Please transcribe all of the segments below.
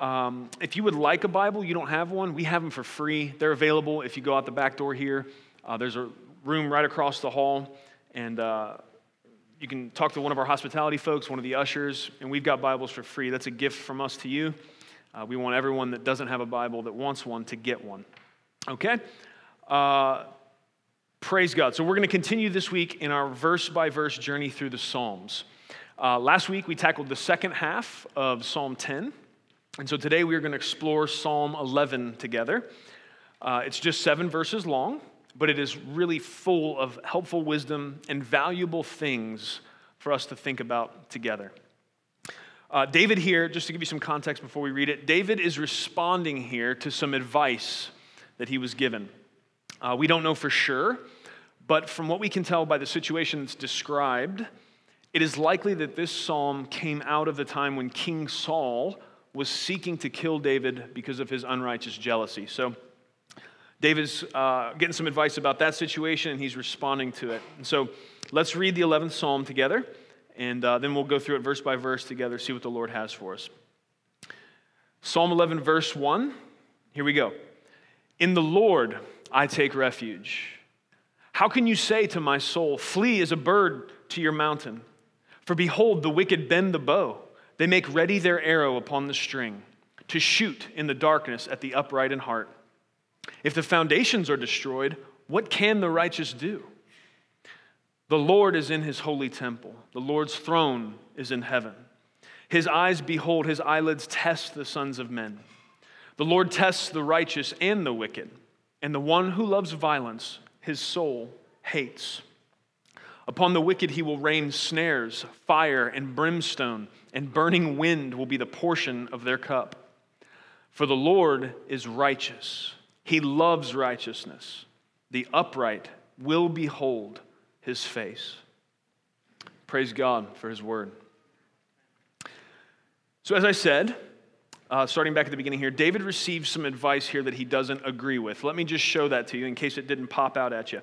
Um, if you would like a Bible, you don't have one, we have them for free. They're available if you go out the back door here. Uh, there's a room right across the hall, and uh, you can talk to one of our hospitality folks, one of the ushers, and we've got Bibles for free. That's a gift from us to you. Uh, we want everyone that doesn't have a Bible that wants one to get one. Okay? Uh, praise God. So, we're going to continue this week in our verse by verse journey through the Psalms. Uh, last week, we tackled the second half of Psalm 10. And so today we are going to explore Psalm 11 together. Uh, it's just seven verses long, but it is really full of helpful wisdom and valuable things for us to think about together. Uh, David here, just to give you some context before we read it, David is responding here to some advice that he was given. Uh, we don't know for sure, but from what we can tell by the situation that's described, it is likely that this psalm came out of the time when King Saul was seeking to kill David because of his unrighteous jealousy. So, David's uh, getting some advice about that situation and he's responding to it. And so, let's read the 11th psalm together and uh, then we'll go through it verse by verse together, see what the Lord has for us. Psalm 11, verse 1. Here we go. In the Lord I take refuge. How can you say to my soul, Flee as a bird to your mountain? For behold, the wicked bend the bow. They make ready their arrow upon the string to shoot in the darkness at the upright in heart. If the foundations are destroyed, what can the righteous do? The Lord is in his holy temple. The Lord's throne is in heaven. His eyes behold, his eyelids test the sons of men. The Lord tests the righteous and the wicked, and the one who loves violence, his soul hates. Upon the wicked he will rain snares, fire, and brimstone, and burning wind will be the portion of their cup. For the Lord is righteous, he loves righteousness. The upright will behold his face. Praise God for his word. So, as I said, uh, starting back at the beginning here, David receives some advice here that he doesn't agree with. Let me just show that to you in case it didn't pop out at you.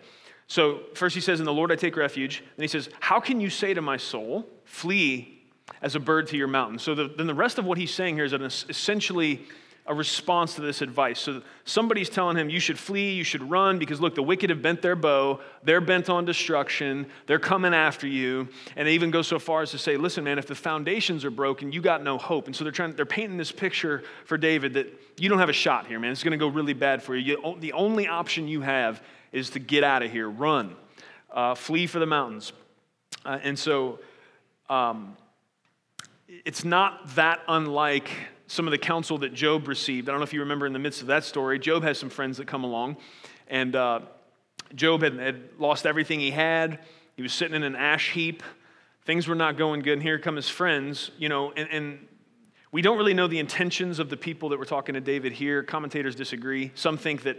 So, first he says, In the Lord I take refuge. And he says, How can you say to my soul, Flee as a bird to your mountain? So, the, then the rest of what he's saying here is an, essentially a response to this advice. So, somebody's telling him, You should flee, you should run, because look, the wicked have bent their bow. They're bent on destruction. They're coming after you. And they even go so far as to say, Listen, man, if the foundations are broken, you got no hope. And so, they're, trying, they're painting this picture for David that you don't have a shot here, man. It's going to go really bad for you. you the only option you have is to get out of here, run, uh, flee for the mountains. Uh, and so um, it's not that unlike some of the counsel that Job received. I don't know if you remember in the midst of that story, Job has some friends that come along, and uh, Job had, had lost everything he had. He was sitting in an ash heap. Things were not going good, and here come his friends, you know, and, and we don't really know the intentions of the people that were talking to David here. Commentators disagree. Some think that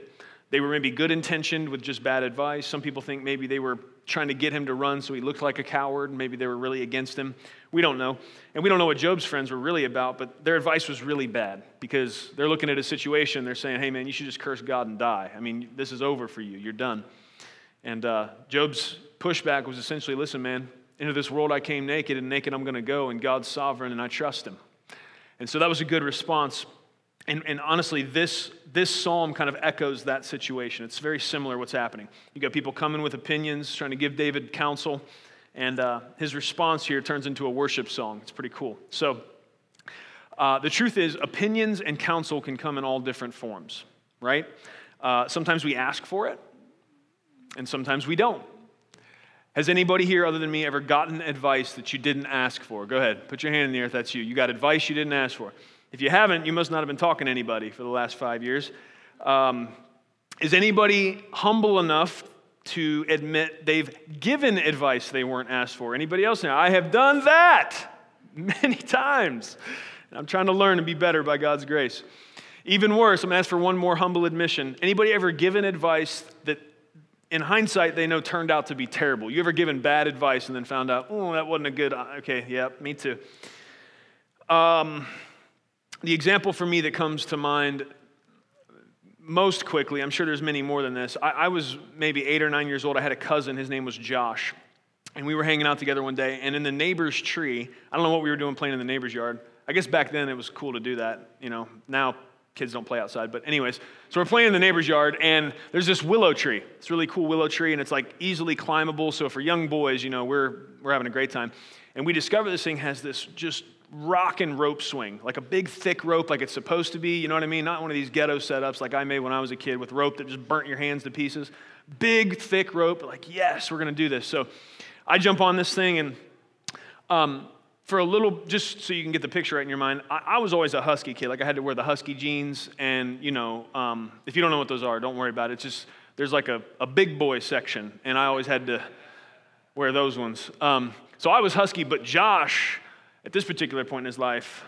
they were maybe good intentioned with just bad advice. Some people think maybe they were trying to get him to run so he looked like a coward. Maybe they were really against him. We don't know. And we don't know what Job's friends were really about, but their advice was really bad because they're looking at a situation. They're saying, hey, man, you should just curse God and die. I mean, this is over for you. You're done. And uh, Job's pushback was essentially listen, man, into this world I came naked, and naked I'm going to go, and God's sovereign, and I trust him. And so that was a good response. And, and, honestly, this, this psalm kind of echoes that situation. It's very similar what's happening. You got people coming with opinions, trying to give David counsel, and uh, his response here turns into a worship song. It's pretty cool. So, uh, the truth is, opinions and counsel can come in all different forms, right? Uh, sometimes we ask for it, and sometimes we don't. Has anybody here, other than me, ever gotten advice that you didn't ask for? Go ahead, put your hand in the air if that's you. You got advice you didn't ask for. If you haven't, you must not have been talking to anybody for the last five years. Um, is anybody humble enough to admit they've given advice they weren't asked for? Anybody else now? I have done that many times. I'm trying to learn and be better by God's grace. Even worse, I'm going to ask for one more humble admission. Anybody ever given advice that in hindsight they know turned out to be terrible? You ever given bad advice and then found out, oh, that wasn't a good, uh, okay, yeah, me too. Um, the example for me that comes to mind most quickly, I'm sure there's many more than this. I, I, was maybe eight or nine years old. I had a cousin, his name was Josh. And we were hanging out together one day, and in the neighbor's tree, I don't know what we were doing playing in the neighbor's yard. I guess back then it was cool to do that. You know, now kids don't play outside. But, anyways, so we're playing in the neighbor's yard, and there's this willow tree. It's really cool willow tree, and it's like easily climbable. So, for young boys, you know, we're, we're having a great time. And we discover this thing has this just rock and rope swing, like a big thick rope, like it's supposed to be. You know what I mean? Not one of these ghetto setups like I made when I was a kid with rope that just burnt your hands to pieces. Big, thick rope. Like, yes, we're to do this. So I jump on this thing, and um, for a little, just so you can get the picture right in your mind, I, I, was always a husky kid. Like I had to wear the husky jeans, and you know, um, if you don't know what those are, don't worry about it. It's just there's like a, a big boy section, and I always had to wear those ones. Um, so I was husky, but Josh at this particular point in his life,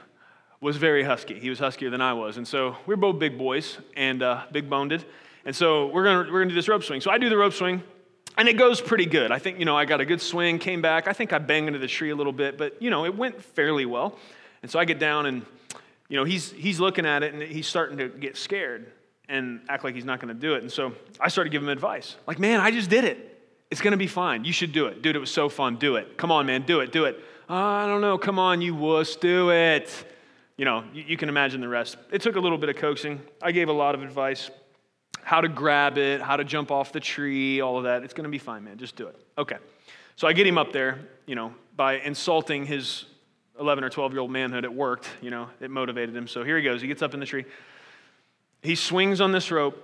was very husky. He was huskier than I was. And so we're both big boys and uh, big boned. And so we're going we're gonna do this rope swing. So I do the rope swing, and it goes pretty good. I think, you know, I got a good swing, came back. I think I banged into the tree a little bit, but, you know, it went fairly well. And so I get down, and, you know, he's, he's looking at it, and he's starting to get scared and act like he's not going to do it. And so I started giving him advice. Like, man, I just did it. It's going to be fine. You should do it. Dude, it was so fun. Do it. Come on, man. Do it. Do it. Oh, I don't know. Come on, you wuss. Do it. You know, you, you can imagine the rest. It took a little bit of coaxing. I gave a lot of advice how to grab it, how to jump off the tree, all of that. It's going to be fine, man. Just do it. Okay. So I get him up there, you know, by insulting his 11 or 12 year old manhood. It worked, you know, it motivated him. So here he goes. He gets up in the tree. He swings on this rope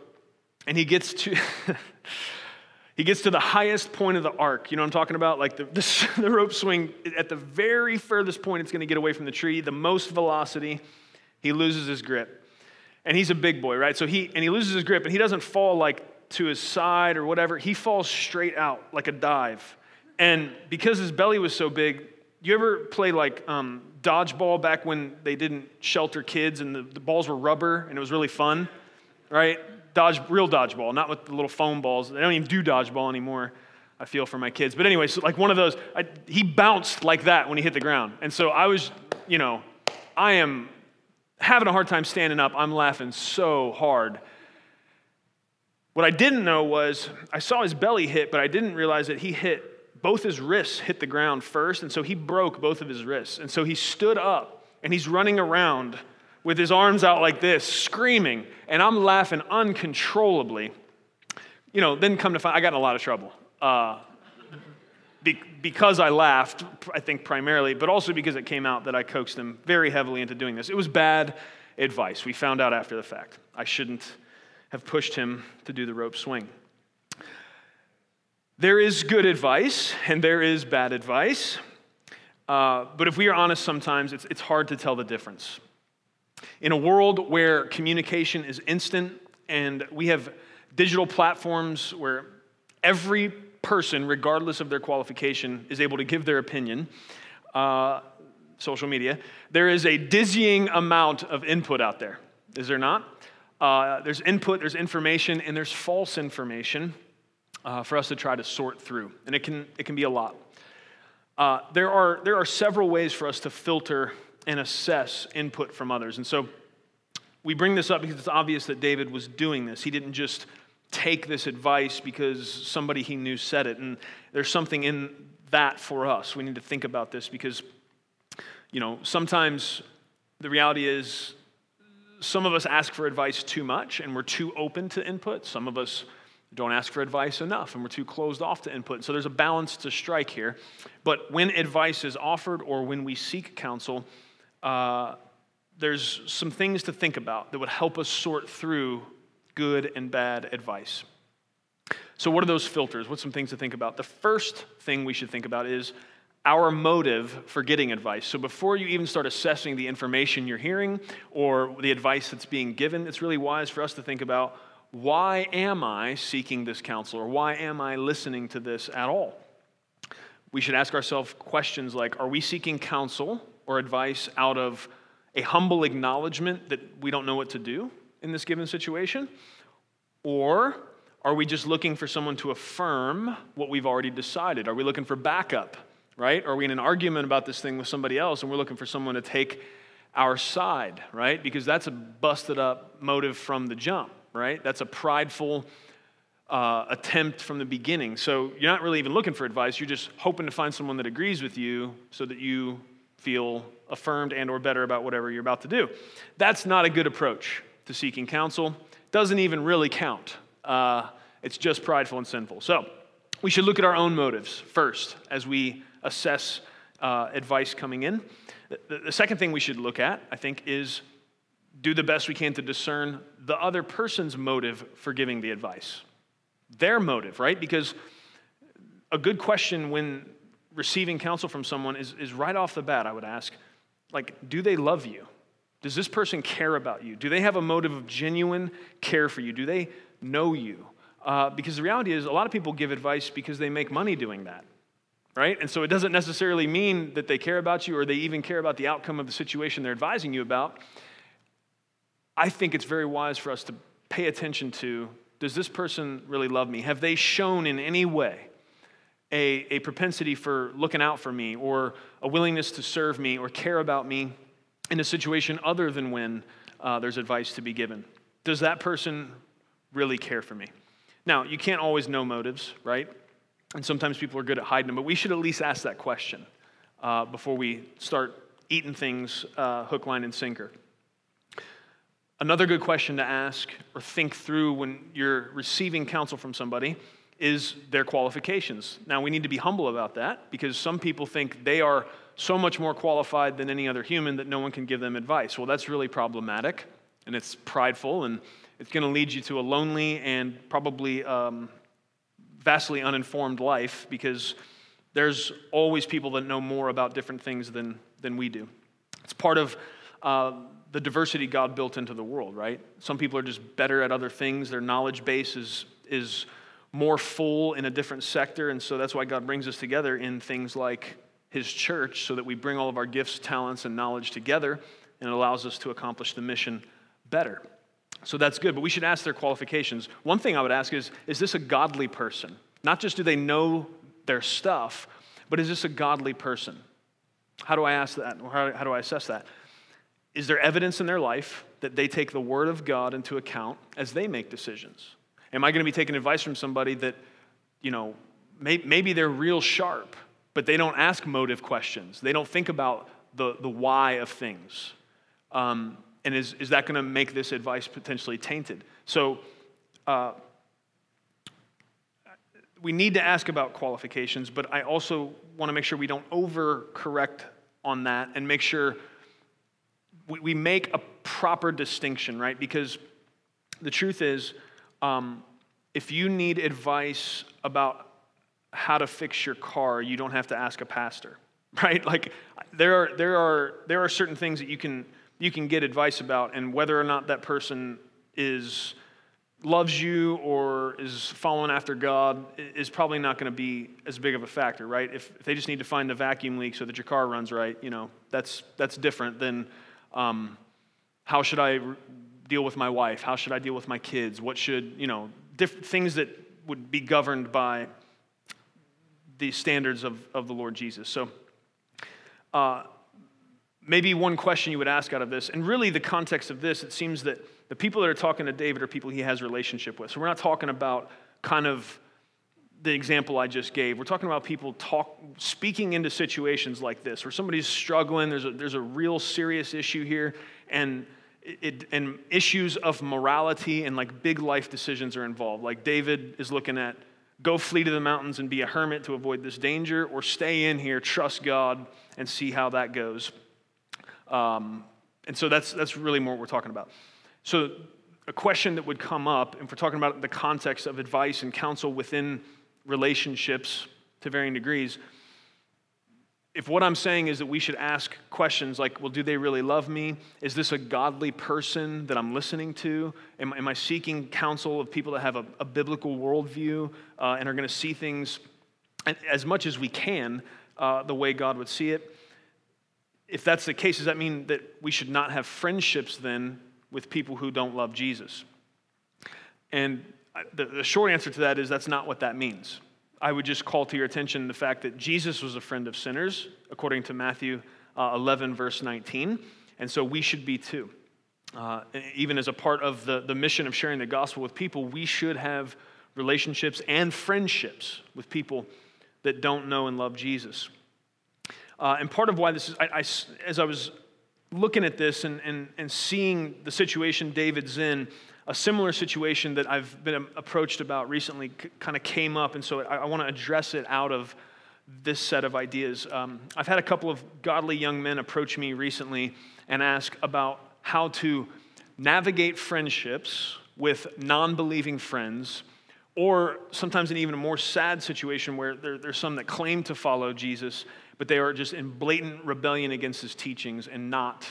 and he gets to. He gets to the highest point of the arc. You know what I'm talking about? Like the, the, the rope swing, at the very furthest point it's going to get away from the tree, the most velocity, he loses his grip. And he's a big boy, right? So he, and he loses his grip and he doesn't fall like to his side or whatever. He falls straight out like a dive. And because his belly was so big, you ever play like um, dodgeball back when they didn't shelter kids and the, the balls were rubber and it was really fun, right? Dodge, real dodgeball, not with the little foam balls. They don't even do dodgeball anymore. I feel for my kids. But anyway, so like one of those, I, he bounced like that when he hit the ground. And so I was, you know, I am having a hard time standing up. I'm laughing so hard. What I didn't know was I saw his belly hit, but I didn't realize that he hit both his wrists hit the ground first. And so he broke both of his wrists. And so he stood up and he's running around with his arms out like this, screaming, and I'm laughing uncontrollably. You know, then come to find, I got in a lot of trouble. Uh, be, because I laughed, I think primarily, but also because it came out that I coaxed him very heavily into doing this. It was bad advice. We found out after the fact. I shouldn't have pushed him to do the rope swing. There is good advice and there is bad advice. Uh, but if we are honest, sometimes it's, it's hard to tell the difference. In a world where communication is instant and we have digital platforms where every person, regardless of their qualification, is able to give their opinion, uh, social media, there is a dizzying amount of input out there, is there not? Uh, there's input, there's information, and there's false information uh, for us to try to sort through. And it can, it can be a lot. Uh, there, are, there are several ways for us to filter and assess input from others. And so we bring this up because it's obvious that David was doing this. He didn't just take this advice because somebody he knew said it. And there's something in that for us. We need to think about this because, you know, sometimes the reality is some of us ask for advice too much and we're too open to input. Some of us don't ask for advice enough and we're too closed off to input. So there's a balance to strike here. But when advice is offered or when we seek counsel, uh, there's some things to think about that would help us sort through good and bad advice. So, what are those filters? What's some things to think about? The first thing we should think about is our motive for getting advice. So, before you even start assessing the information you're hearing or the advice that's being given, it's really wise for us to think about why am I seeking this counsel or why am I listening to this at all? We should ask ourselves questions like Are we seeking counsel or advice out of a humble acknowledgement that we don't know what to do? in this given situation? Or are we just looking for someone to affirm what we've already decided? Are we looking for backup, right? Are we in an argument about this thing with somebody else and we're looking for someone to take our side, right? Because that's a busted up motive from the jump, right? That's a prideful uh, attempt from the beginning. So you're not really even looking for advice. You're just hoping to find someone that agrees with you so that you feel affirmed and or better about whatever you're about to do. That's not a good approach to seeking counsel. Doesn't even really count. Uh, it's just prideful and sinful. So we should look at our own motives first as we assess uh, advice coming in. The, the second thing we should look at, I think, is do the best we can to discern the other person's motive for giving the advice their motive, right? Because a good question when receiving counsel from someone is, is right off the bat, I would ask, like, do they love you? Does this person care about you? Do they have a motive of genuine care for you? Do they know you? Uh, because the reality is, a lot of people give advice because they make money doing that, right? And so it doesn't necessarily mean that they care about you or they even care about the outcome of the situation they're advising you about. I think it's very wise for us to pay attention to does this person really love me? Have they shown in any way a, a propensity for looking out for me or a willingness to serve me or care about me in a situation other than when uh, there's advice to be given? Does that person really care for me? Now, you can't always know motives, right? And sometimes people are good at hiding them, but we should at least ask that question uh, before we start eating things uh, hook, line, and sinker. Another good question to ask or think through when you're receiving counsel from somebody is their qualifications. Now, we need to be humble about that because some people think they are so much more qualified than any other human that no one can give them advice. Well, that's really problematic and it's prideful and it's going to lead you to a lonely and probably um, vastly uninformed life because there's always people that know more about different things than, than we do. It's part of uh, the diversity God built into the world, right? Some people are just better at other things. Their knowledge base is, is more full in a different sector. And so that's why God brings us together in things like His church, so that we bring all of our gifts, talents, and knowledge together, and it allows us to accomplish the mission better. So that's good, but we should ask their qualifications. One thing I would ask is Is this a godly person? Not just do they know their stuff, but is this a godly person? How do I ask that? How, do I assess that? Is there evidence in their life that they take the Word of God into account as they make decisions? Am I going to be taking advice from somebody that, you know, may, maybe they're real sharp, but they don't ask motive questions? They don't think about the, the why of things. Um, and is, is that going to make this advice potentially tainted? So, uh, we need to ask about qualifications, but I also want to make sure we don't overcorrect on that and make sure we, we make a proper distinction, right? Because the truth is, um, if you need advice about how to fix your car, you don't have to ask a pastor, right? Like there are there are there are certain things that you can you can get advice about, and whether or not that person is loves you or is following after God is probably not going to be as big of a factor, right? If, if they just need to find the vacuum leak so that your car runs right, you know, that's that's different than um, how should I deal with my wife? How should I deal with my kids? What should, you know, different things that would be governed by the standards of, of the Lord Jesus. So, uh, maybe one question you would ask out of this, and really the context of this, it seems that the people that are talking to David are people he has relationship with. So we're not talking about kind of the example I just gave. We're talking about people talk, speaking into situations like this, where somebody's struggling, there's a, there's a real serious issue here, and, it, and issues of morality and like big life decisions are involved. Like David is looking at go flee to the mountains and be a hermit to avoid this danger, or stay in here, trust God, and see how that goes. Um, and so that's, that's really more what we're talking about. So, a question that would come up, if we're talking about the context of advice and counsel within relationships to varying degrees, if what I'm saying is that we should ask questions like, well, do they really love me? Is this a godly person that I'm listening to? Am, am I seeking counsel of people that have a, a biblical worldview uh, and are going to see things as much as we can uh, the way God would see it? If that's the case, does that mean that we should not have friendships then with people who don't love Jesus. And the, the short answer to that is that's not what that means. I would just call to your attention the fact that Jesus was a friend of sinners, according to Matthew uh, 11, verse 19. And so we should be too. Uh, even as a part of the, the mission of sharing the gospel with people, we should have relationships and friendships with people that don't know and love Jesus. Uh, and part of why this is, I, I, as I was looking at this and, and, and seeing the situation David's in, a similar situation that I've been approached about recently c- kind of came up, and so I, I want to address it out of this set of ideas. Um, I've had a couple of godly young men approach me recently and ask about how to navigate friendships with non believing friends, or sometimes in even a more sad situation where there, there's some that claim to follow Jesus, but they are just in blatant rebellion against his teachings and not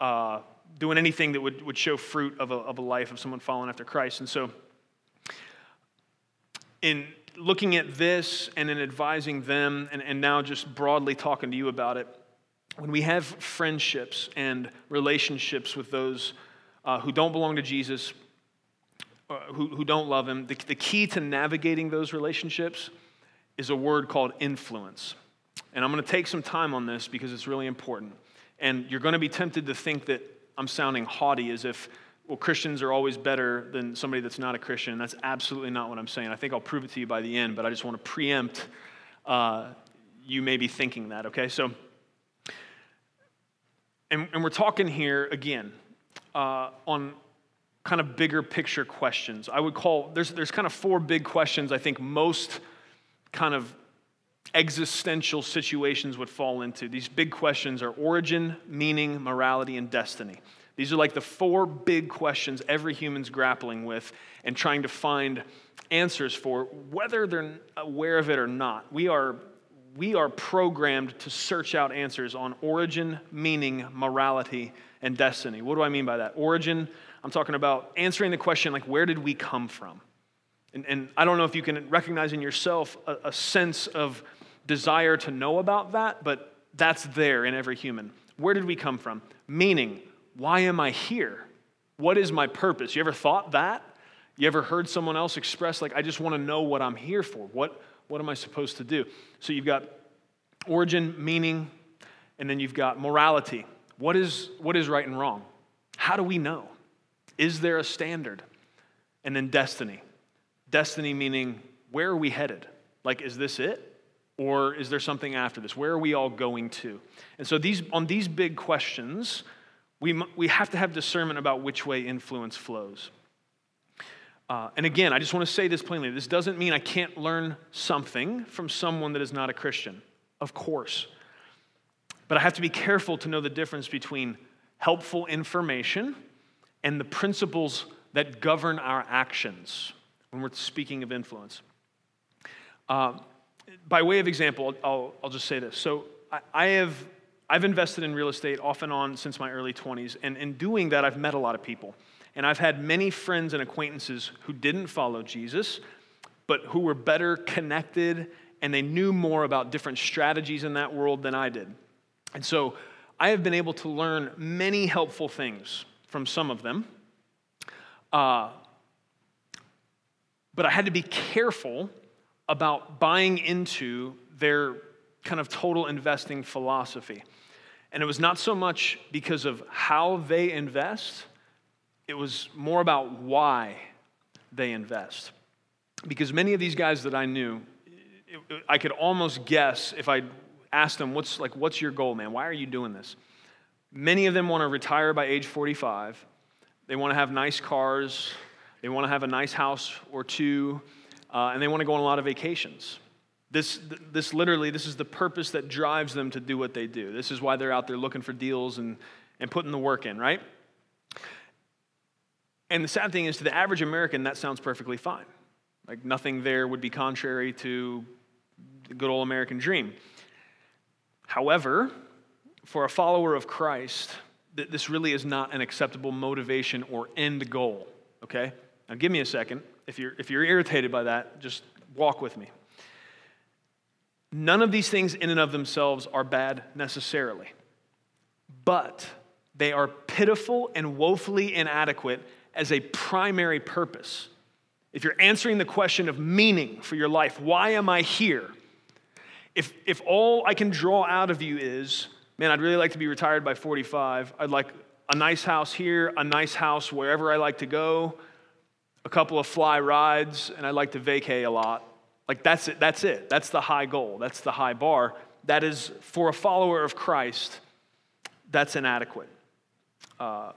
uh, doing anything that would, would show fruit of a, of a life of someone following after Christ. And so, in looking at this and in advising them, and, and now just broadly talking to you about it, when we have friendships and relationships with those uh, who don't belong to Jesus, uh, who, who don't love Him, the, the key to navigating those relationships is a word called influence. And I'm going to take some time on this because it's really important. And you're going to be tempted to think that I'm sounding haughty as if, well, Christians are always better than somebody that's not a Christian. That's absolutely not what I'm saying. I think I'll prove it to you by the end, but I just want to preempt uh, you may be thinking that, okay? So, and, and we're talking here again uh, on kind of bigger picture questions. I would call, there's, there's kind of four big questions I think most kind of existential situations would fall into. These big questions are origin, meaning, morality, and destiny. These are like the four big questions every human's grappling with and trying to find answers for, whether they're aware of it or not. We are, we are programmed to search out answers on origin, meaning, morality, and destiny. What do I mean by that? Origin, I'm talking about answering the question like, where did we come from? And, and I don't know if you can recognize in yourself a, a sense of desire to know about that, but that's there in every human. Where did we come from? Meaning, why am I here? What is my purpose? You ever thought that? You ever heard someone else express, like, I just want to know what I'm here for? What, what am I supposed to do? So you've got origin, meaning, and then you've got morality. What is, what is right and wrong? How do we know? Is there a standard? And then destiny. Destiny meaning, where are we headed? Like, is this it? Or is there something after this? Where are we all going to? And so, these, on these big questions, we, we have to have discernment about which way influence flows. Uh, and again, I just want to say this plainly this doesn't mean I can't learn something from someone that is not a Christian. Of course. But I have to be careful to know the difference between helpful information and the principles that govern our actions when we're speaking of influence. Uh, by way of example, I'll, I'll just say this. So I, I have I've invested in real estate off and on since my early 20s, and in doing that, I've met a lot of people. And I've had many friends and acquaintances who didn't follow Jesus, but who were better connected and they knew more about different strategies in that world than I did. And so I have been able to learn many helpful things from some of them. Uh, but I had to be careful about buying into their kind of total investing philosophy. And it was not so much because of how they invest, it was more about why they invest. Because many of these guys that I knew, I could almost guess if I asked them, what's, like, what's your goal, man? Why are you doing this? Many of them want to retire by age 45. They want to have nice cars. They want to have a nice house or two uh, and they want to go on a lot of vacations. This, this literally, this is the purpose that drives them to do what they do. This is why they're out there looking for deals and, and putting the work in, right? And the sad thing is, to the average American, that sounds perfectly fine. Like nothing there would be contrary to the good old American dream. However, for a follower of Christ, this really is not an acceptable motivation or end goal, okay? Now, give me a second if you're, if you're irritated by that, just walk with me. None of these things in and of themselves are bad necessarily. But they are pitiful and woefully inadequate as a primary purpose. If you're answering the question of meaning for your life, why am I here? If, if all I can draw out of you is, man, I'd really like to be retired by 45, I'd like a nice house here, a nice house wherever I like to go, a couple of fly rides, and I'd like to vacay a lot. Like that's it, that's it. That's the high goal. That's the high bar. That is for a follower of Christ, that's inadequate. Uh,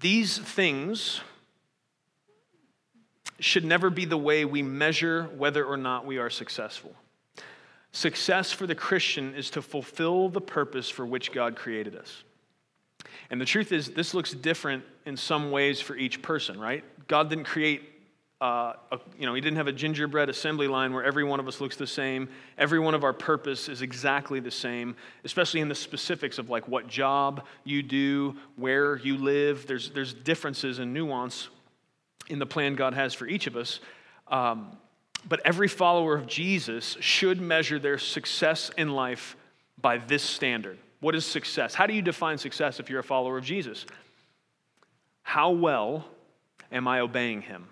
these things should never be the way we measure whether or not we are successful. Success for the Christian is to fulfill the purpose for which God created us. And the truth is, this looks different in some ways for each person, right? God didn't create uh, a, you know, he didn't have a gingerbread assembly line where every one of us looks the same. Every one of our purpose is exactly the same, especially in the specifics of like what job you do, where you live. There's, there's differences and nuance in the plan God has for each of us. Um, but every follower of Jesus should measure their success in life by this standard. What is success? How do you define success if you're a follower of Jesus? How well am I obeying him?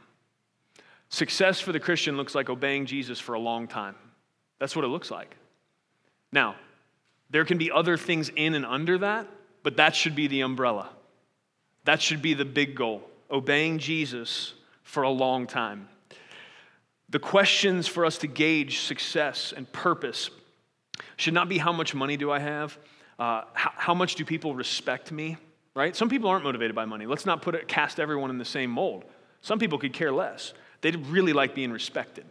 Success for the Christian looks like obeying Jesus for a long time. That's what it looks like. Now, there can be other things in and under that, but that should be the umbrella. That should be the big goal obeying Jesus for a long time. The questions for us to gauge success and purpose should not be how much money do I have? Uh, how, how, much do people respect me? Right? Some people aren't motivated by money. Let's not put it, cast everyone in the same mold. Some people could care less. They really like being respected.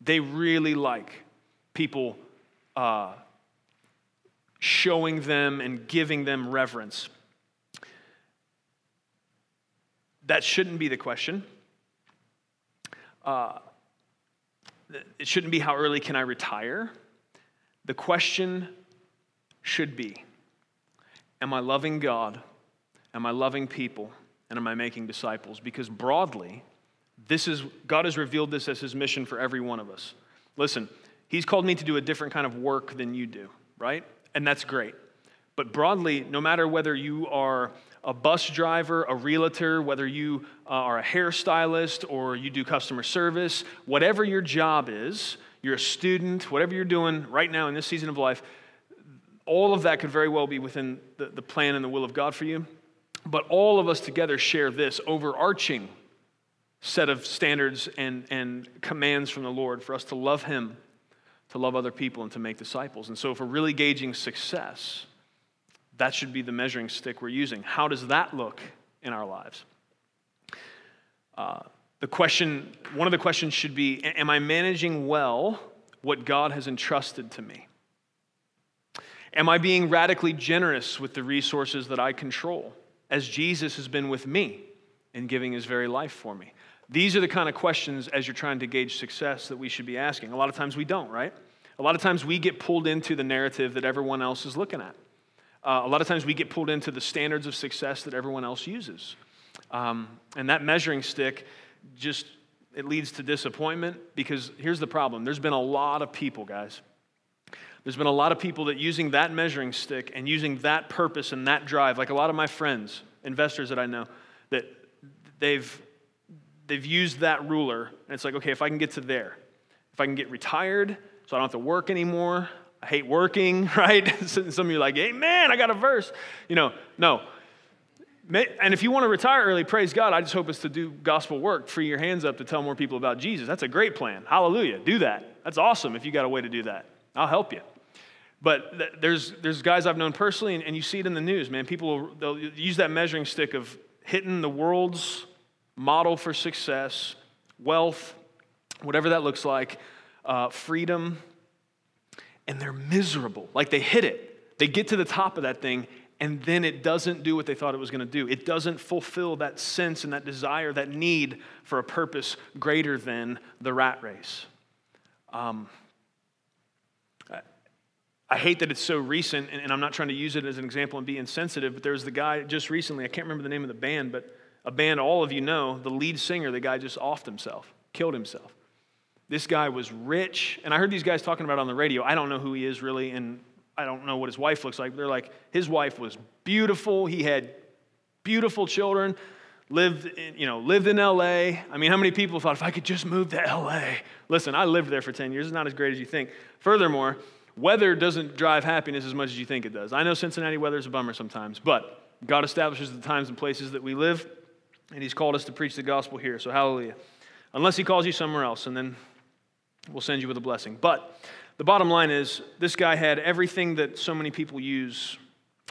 They really like people uh, showing them and giving them reverence. That shouldn't be the question. Uh, it shouldn't be how early can I retire. The question should be Am I loving God? Am I loving people? And am I making disciples? Because broadly, this is, God has revealed this as his mission for every one of us. Listen, he's called me to do a different kind of work than you do, right? And that's great. But broadly, no matter whether you are a bus driver, a realtor, whether you uh, are a hairstylist or you do customer service, whatever your job is, you're a student, whatever you're doing right now in this season of life, all of that could very well be within the, the plan and the will of God for you. But all of us together share this overarching set of standards and, and commands from the Lord for us to love Him, to love other people, and to make disciples. And so, if we're really gauging success, that should be the measuring stick we're using. How does that look in our lives? Uh, the question, one of the questions should be Am I managing well what God has entrusted to me? Am I being radically generous with the resources that I control, as Jesus has been with me in giving his very life for me? These are the kind of questions as you're trying to gauge success that we should be asking. A lot of times we don't, right? A lot of times we get pulled into the narrative that everyone else is looking at. Uh, a lot of times we get pulled into the standards of success that everyone else uses. Um, and that measuring stick just it leads to disappointment because here's the problem there's been a lot of people guys there's been a lot of people that using that measuring stick and using that purpose and that drive like a lot of my friends investors that i know that they've they've used that ruler, and it's like, okay, if I can get to there, if I can get retired so I don't have to work anymore, I hate working, right? Some of you are like, hey, man, I got a verse. You know, no. And if you want to retire early, praise God. I just hope it's to do gospel work, free your hands up to tell more people about Jesus. That's a great plan. Hallelujah. Do that. That's awesome if you got a way to do that. I'll help you. But there's, there's guys I've known personally, and, and you see it in the news, man. People will they'll use that measuring stick of hitting the world's model for success, wealth, whatever that looks like, uh, freedom, and they're miserable. Like they hit it. They get to the top of that thing, and then it doesn't do what they thought it was going to do. It doesn't fulfill that sense and that desire, that need for a purpose greater than the rat race. Um, I hate that it's so recent, and I'm not trying to use it as an example and be insensitive, but there was the guy just recently, I can't remember the name of the band, but a band all of you know, the lead singer, the guy just offed himself, killed himself. This guy was rich, and I heard these guys talking about on the radio. I don't know who he is really, and I don't know what his wife looks like. They're like, his wife was beautiful. He had beautiful children, lived in, you know, lived in LA. I mean, how many people thought, if I could just move to LA? Listen, I lived there for 10 years. It's not as great as you think. Furthermore, weather doesn't drive happiness as much as you think it does. I know Cincinnati weather is a bummer sometimes, but God establishes the times and places that we live, and He's called us to preach the gospel here. So, hallelujah. Unless He calls you somewhere else, and then we'll send you with a blessing. But the bottom line is this guy had everything that so many people use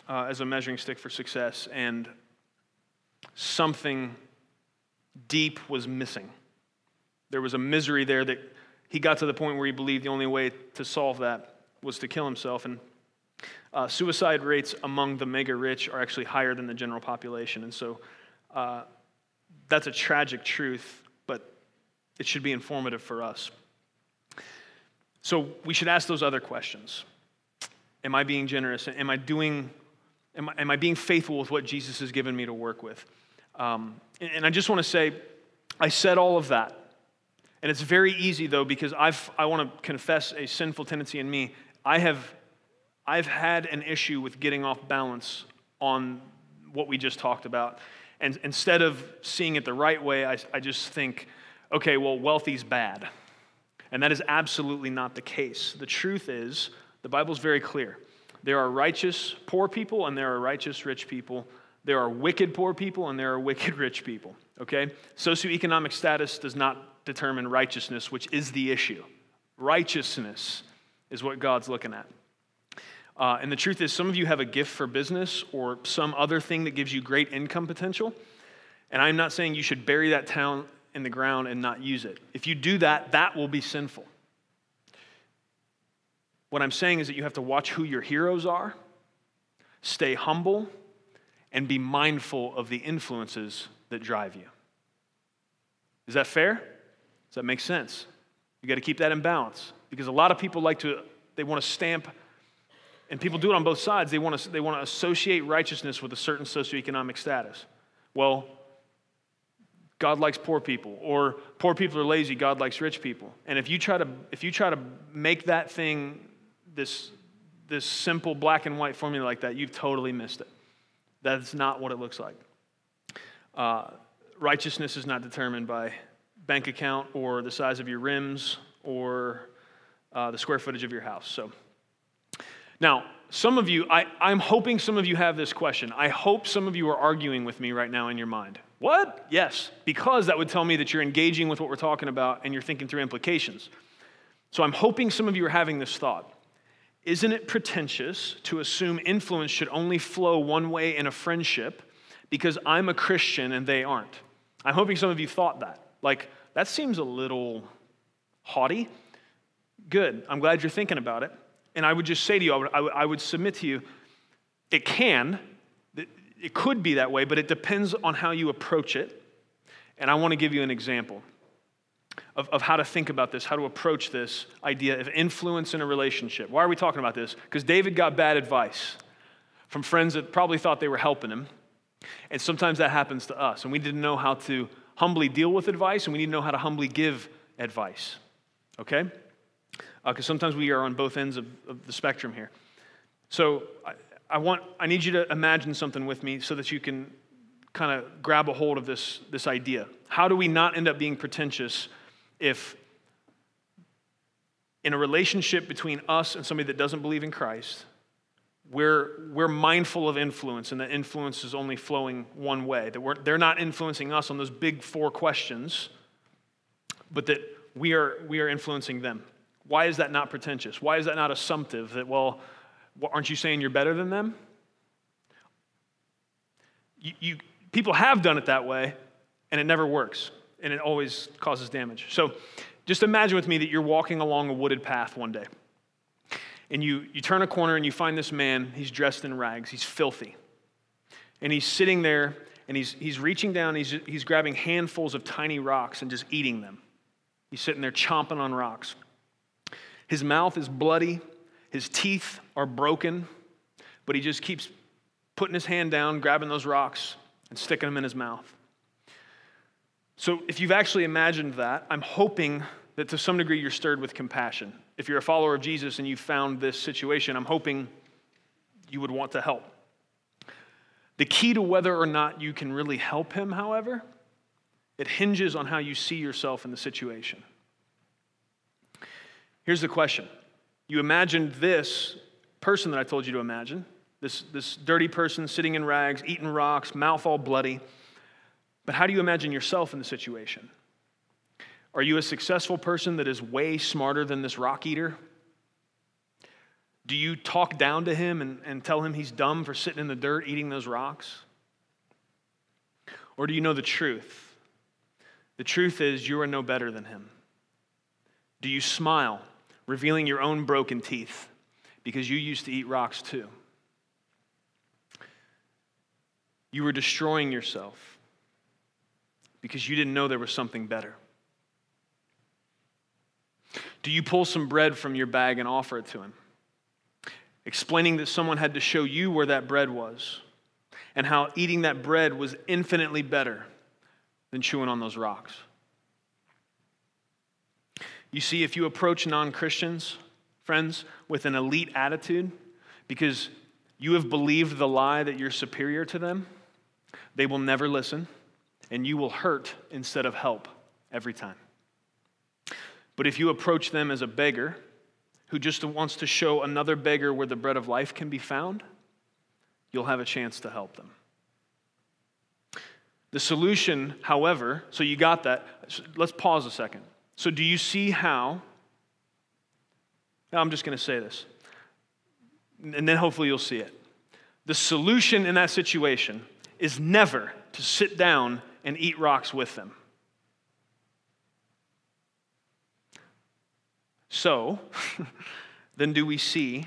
uh, as a measuring stick for success, and something deep was missing. There was a misery there that he got to the point where he believed the only way to solve that was to kill himself. And uh, suicide rates among the mega rich are actually higher than the general population. And so uh, that's a tragic truth, but it should be informative for us. So we should ask those other questions Am I being generous? Am I doing, am I, am I being faithful with what Jesus has given me to work with? Um, and, and I just want to say, I said all of that. And it's very easy, though, because I've, I want to confess a sinful tendency in me. I have I've had an issue with getting off balance on what we just talked about. And instead of seeing it the right way, I, I just think, okay, well, wealthy's bad. And that is absolutely not the case. The truth is, the Bible's very clear. There are righteous poor people and there are righteous rich people. There are wicked poor people and there are wicked rich people. Okay? Socioeconomic status does not determine righteousness, which is the issue. Righteousness is what God's looking at. Uh, and the truth is, some of you have a gift for business or some other thing that gives you great income potential. And I'm not saying you should bury that talent in the ground and not use it. If you do that, that will be sinful. What I'm saying is that you have to watch who your heroes are, stay humble, and be mindful of the influences that drive you. Is that fair? Does that make sense? You got to keep that in balance because a lot of people like to, they want to stamp and people do it on both sides. They want to, they want to associate righteousness with a certain socioeconomic status. Well, God likes poor people, or poor people are lazy, God likes rich people. And if you try to, if you try to make that thing this, this simple black and white formula like that, you've totally missed it. That's not what it looks like. Uh, righteousness is not determined by bank account or the size of your rims or uh, the square footage of your house. So, now, some of you, I, I'm hoping some of you have this question. I hope some of you are arguing with me right now in your mind. What? Yes, because that would tell me that you're engaging with what we're talking about and you're thinking through implications. So I'm hoping some of you are having this thought. Isn't it pretentious to assume influence should only flow one way in a friendship because I'm a Christian and they aren't? I'm hoping some of you thought that. Like, that seems a little haughty. Good. I'm glad you're thinking about it. And I would just say to you, I would, I would, I would submit to you, it can, it could be that way, but it depends on how you approach it. And I want to give you an example of, of how to think about this, how to approach this idea of influence in a relationship. Why are we talking about this? Because David got bad advice from friends that probably thought they were helping him. And sometimes that happens to us. And we didn't know how to humbly deal with advice, and we need to know how to humbly give advice. Okay? because uh, sometimes we are on both ends of, of the spectrum here. So I, I, want, I need you to imagine something with me so that you can kind of grab a hold of this, this idea. How do we not end up being pretentious if in a relationship between us and somebody that doesn't believe in Christ, we're, we're mindful of influence and that influence is only flowing one way, that they're not influencing us on those big four questions, but that we are, we are influencing them. Why is that not pretentious? Why is that not assumptive that, well, aren't you saying you're better than them? You, you, people have done it that way, and it never works, and it always causes damage. So just imagine with me that you're walking along a wooded path one day, and you, you turn a corner and you find this man. He's dressed in rags, he's filthy. And he's sitting there, and he's, he's reaching down, he's, he's grabbing handfuls of tiny rocks and just eating them. He's sitting there chomping on rocks. His mouth is bloody, his teeth are broken, but he just keeps putting his hand down, grabbing those rocks, and sticking them in his mouth. So, if you've actually imagined that, I'm hoping that to some degree you're stirred with compassion. If you're a follower of Jesus and you found this situation, I'm hoping you would want to help. The key to whether or not you can really help him, however, it hinges on how you see yourself in the situation. Here's the question You imagined this person that I told you to imagine, this, this dirty person sitting in rags, eating rocks, mouth all bloody. But how do you imagine yourself in the situation? Are you a successful person that is way smarter than this rock eater? Do you talk down to him and, and tell him he's dumb for sitting in the dirt eating those rocks? Or do you know the truth? The truth is you are no better than him. Do you smile, revealing your own broken teeth because you used to eat rocks too? You were destroying yourself because you didn't know there was something better. Do you pull some bread from your bag and offer it to him? explaining that someone had to show you where that bread was and how eating that bread was infinitely better than chewing on those rocks. You see, if you approach non Christians, friends, with an elite attitude because you have believed the lie that you're superior to them, they will never listen and you will hurt instead of help every time. But if you approach them as a beggar, who just wants to show another beggar where the bread of life can be found, you'll have a chance to help them. The solution, however, so you got that. Let's pause a second. So, do you see how? Now, I'm just going to say this, and then hopefully you'll see it. The solution in that situation is never to sit down and eat rocks with them. So, then do we see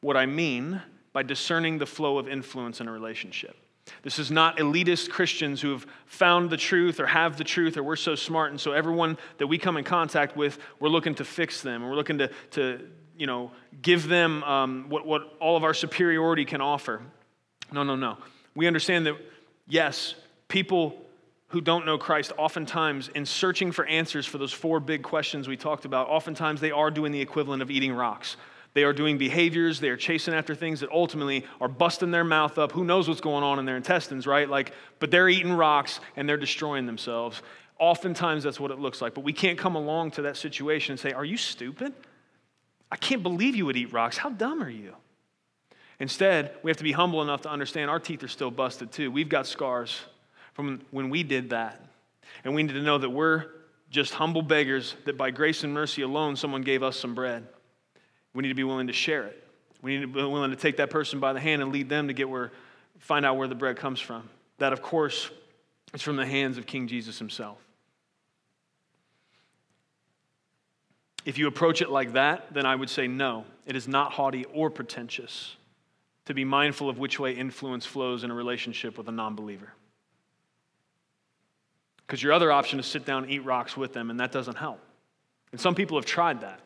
what I mean by discerning the flow of influence in a relationship? This is not elitist Christians who have found the truth or have the truth or we're so smart. And so everyone that we come in contact with, we're looking to fix them. And we're looking to, to you know, give them um, what, what all of our superiority can offer. No, no, no. We understand that, yes, people who don't know Christ, oftentimes, in searching for answers for those four big questions we talked about, oftentimes they are doing the equivalent of eating rocks. They are doing behaviors, they are chasing after things that ultimately are busting their mouth up. Who knows what's going on in their intestines, right? Like, but they're eating rocks and they're destroying themselves. Oftentimes that's what it looks like. But we can't come along to that situation and say, Are you stupid? I can't believe you would eat rocks. How dumb are you? Instead, we have to be humble enough to understand our teeth are still busted too. We've got scars from when we did that. And we need to know that we're just humble beggars, that by grace and mercy alone, someone gave us some bread. We need to be willing to share it. We need to be willing to take that person by the hand and lead them to get where, find out where the bread comes from. That, of course, is from the hands of King Jesus himself. If you approach it like that, then I would say no, it is not haughty or pretentious to be mindful of which way influence flows in a relationship with a non believer. Because your other option is sit down and eat rocks with them, and that doesn't help. And some people have tried that.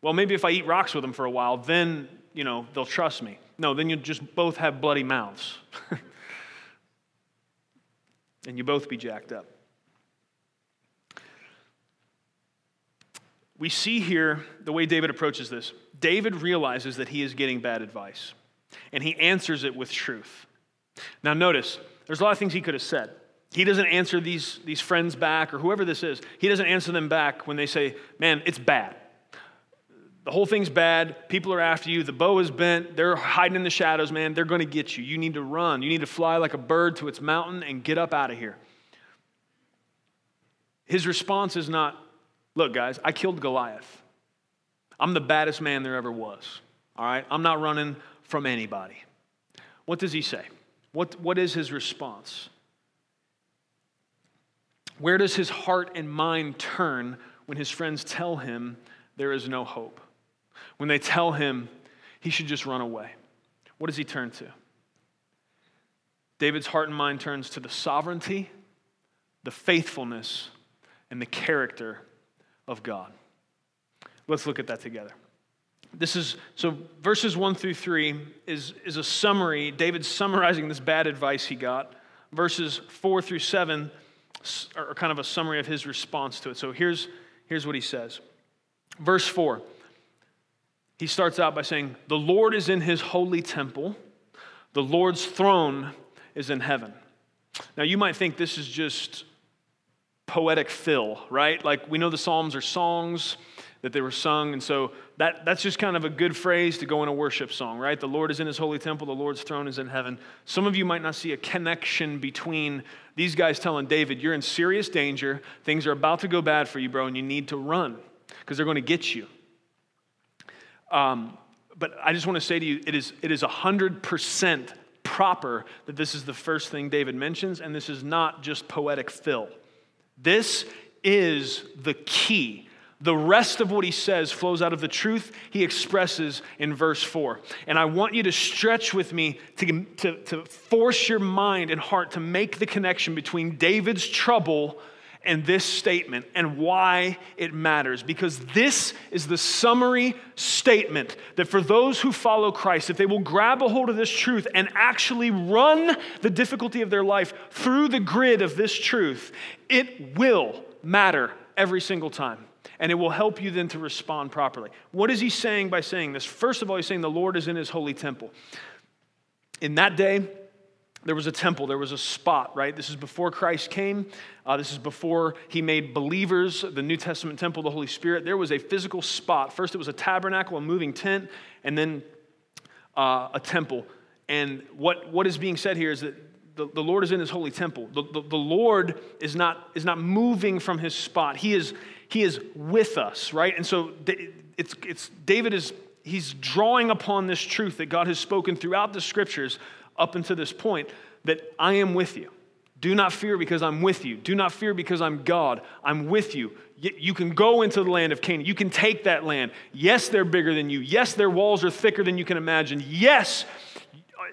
Well, maybe if I eat rocks with them for a while, then, you know, they'll trust me. No, then you just both have bloody mouths. and you both be jacked up. We see here the way David approaches this. David realizes that he is getting bad advice, and he answers it with truth. Now, notice, there's a lot of things he could have said. He doesn't answer these, these friends back or whoever this is. He doesn't answer them back when they say, Man, it's bad. The whole thing's bad. People are after you. The bow is bent. They're hiding in the shadows, man. They're going to get you. You need to run. You need to fly like a bird to its mountain and get up out of here. His response is not, Look, guys, I killed Goliath. I'm the baddest man there ever was. All right? I'm not running from anybody. What does he say? What, what is his response? Where does his heart and mind turn when his friends tell him there is no hope? When they tell him he should just run away? What does he turn to? David's heart and mind turns to the sovereignty, the faithfulness, and the character of God. Let's look at that together. This is so verses 1 through 3 is, is a summary. David's summarizing this bad advice he got. Verses 4 through 7 are kind of a summary of his response to it. So here's, here's what he says. Verse 4, he starts out by saying, The Lord is in his holy temple, the Lord's throne is in heaven. Now, you might think this is just poetic fill, right? Like we know the Psalms are songs that they were sung, and so that, that's just kind of a good phrase to go in a worship song, right? The Lord is in his holy temple, the Lord's throne is in heaven. Some of you might not see a connection between these guys telling David, You're in serious danger, things are about to go bad for you, bro, and you need to run because they're going to get you. Um, but I just want to say to you, it is, it is 100% proper that this is the first thing David mentions, and this is not just poetic fill. This is the key. The rest of what he says flows out of the truth he expresses in verse 4. And I want you to stretch with me to, to, to force your mind and heart to make the connection between David's trouble and this statement and why it matters. Because this is the summary statement that for those who follow Christ, if they will grab a hold of this truth and actually run the difficulty of their life through the grid of this truth, it will matter every single time. And it will help you then to respond properly. What is he saying by saying this? First of all, he's saying the Lord is in his holy temple. In that day, there was a temple, there was a spot, right? This is before Christ came. Uh, this is before he made believers the New Testament temple, the Holy Spirit. There was a physical spot. First, it was a tabernacle, a moving tent, and then uh, a temple. And what, what is being said here is that the, the Lord is in his holy temple. The, the, the Lord is not, is not moving from his spot. He is, he is with us, right? And so it's, it's, David is he's drawing upon this truth that God has spoken throughout the scriptures up until this point that I am with you. Do not fear because I'm with you. Do not fear because I'm God. I'm with you. You can go into the land of Canaan. You can take that land. Yes, they're bigger than you. Yes, their walls are thicker than you can imagine. Yes,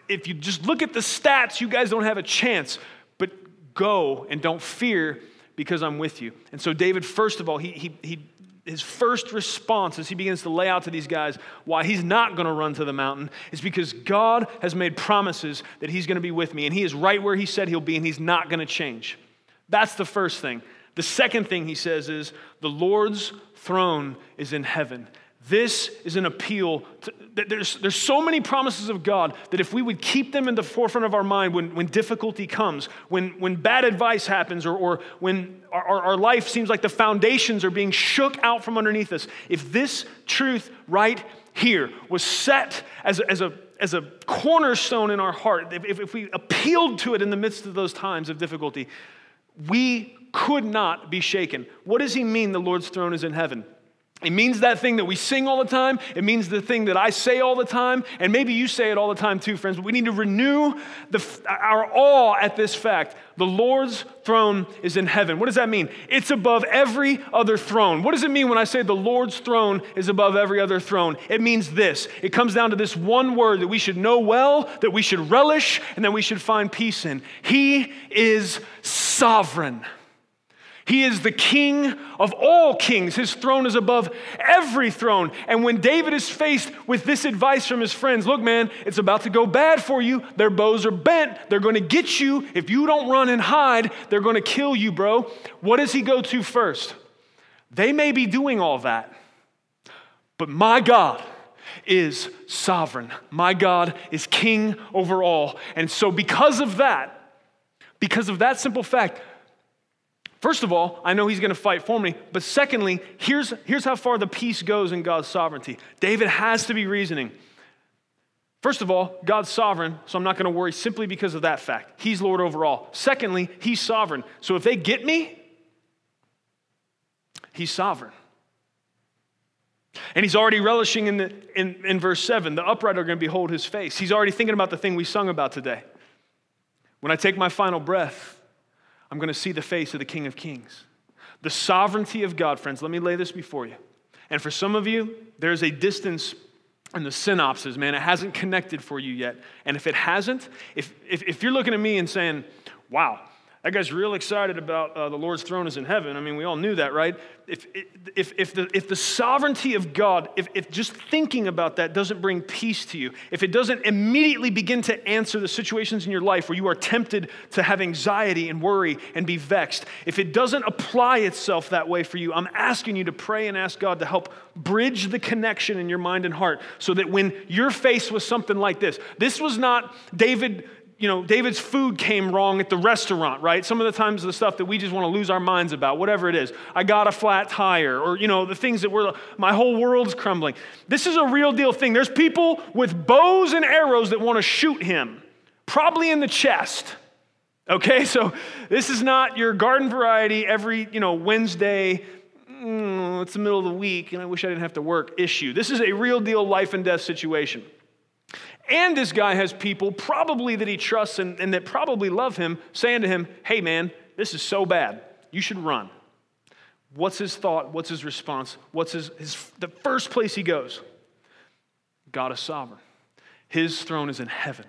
if you just look at the stats, you guys don't have a chance. But go and don't fear because I'm with you. And so, David, first of all, he, he, he his first response as he begins to lay out to these guys why he's not going to run to the mountain is because God has made promises that he's going to be with me and he is right where he said he'll be and he's not going to change. That's the first thing. The second thing he says is the Lord's throne is in heaven. This is an appeal. To, there's, there's so many promises of God that if we would keep them in the forefront of our mind when, when difficulty comes, when, when bad advice happens, or, or when our, our life seems like the foundations are being shook out from underneath us, if this truth right here was set as a, as a, as a cornerstone in our heart, if, if we appealed to it in the midst of those times of difficulty, we could not be shaken. What does he mean the Lord's throne is in heaven? It means that thing that we sing all the time. It means the thing that I say all the time. And maybe you say it all the time too, friends. But we need to renew the, our awe at this fact. The Lord's throne is in heaven. What does that mean? It's above every other throne. What does it mean when I say the Lord's throne is above every other throne? It means this it comes down to this one word that we should know well, that we should relish, and that we should find peace in. He is sovereign. He is the king of all kings. His throne is above every throne. And when David is faced with this advice from his friends look, man, it's about to go bad for you. Their bows are bent. They're going to get you. If you don't run and hide, they're going to kill you, bro. What does he go to first? They may be doing all that, but my God is sovereign. My God is king over all. And so, because of that, because of that simple fact, First of all, I know he's going to fight for me. But secondly, here's, here's how far the peace goes in God's sovereignty. David has to be reasoning. First of all, God's sovereign, so I'm not going to worry simply because of that fact. He's Lord over all. Secondly, he's sovereign. So if they get me, he's sovereign. And he's already relishing in, the, in, in verse 7 the upright are going to behold his face. He's already thinking about the thing we sung about today. When I take my final breath, I'm going to see the face of the King of Kings. The sovereignty of God, friends, let me lay this before you. And for some of you, there's a distance in the synopsis, man. It hasn't connected for you yet. And if it hasn't, if, if, if you're looking at me and saying, wow, that guy's real excited about uh, the Lord's throne is in heaven. I mean, we all knew that, right? If, if, if, the, if the sovereignty of God, if, if just thinking about that doesn't bring peace to you, if it doesn't immediately begin to answer the situations in your life where you are tempted to have anxiety and worry and be vexed, if it doesn't apply itself that way for you, I'm asking you to pray and ask God to help bridge the connection in your mind and heart so that when you're faced with something like this, this was not David you know, David's food came wrong at the restaurant, right? Some of the times the stuff that we just want to lose our minds about, whatever it is. I got a flat tire, or, you know, the things that were, my whole world's crumbling. This is a real deal thing. There's people with bows and arrows that want to shoot him, probably in the chest. Okay, so this is not your garden variety every, you know, Wednesday, mm, it's the middle of the week and I wish I didn't have to work issue. This is a real deal life and death situation. And this guy has people, probably that he trusts and, and that probably love him, saying to him, Hey, man, this is so bad. You should run. What's his thought? What's his response? What's his, his the first place he goes? God is sovereign. His throne is in heaven.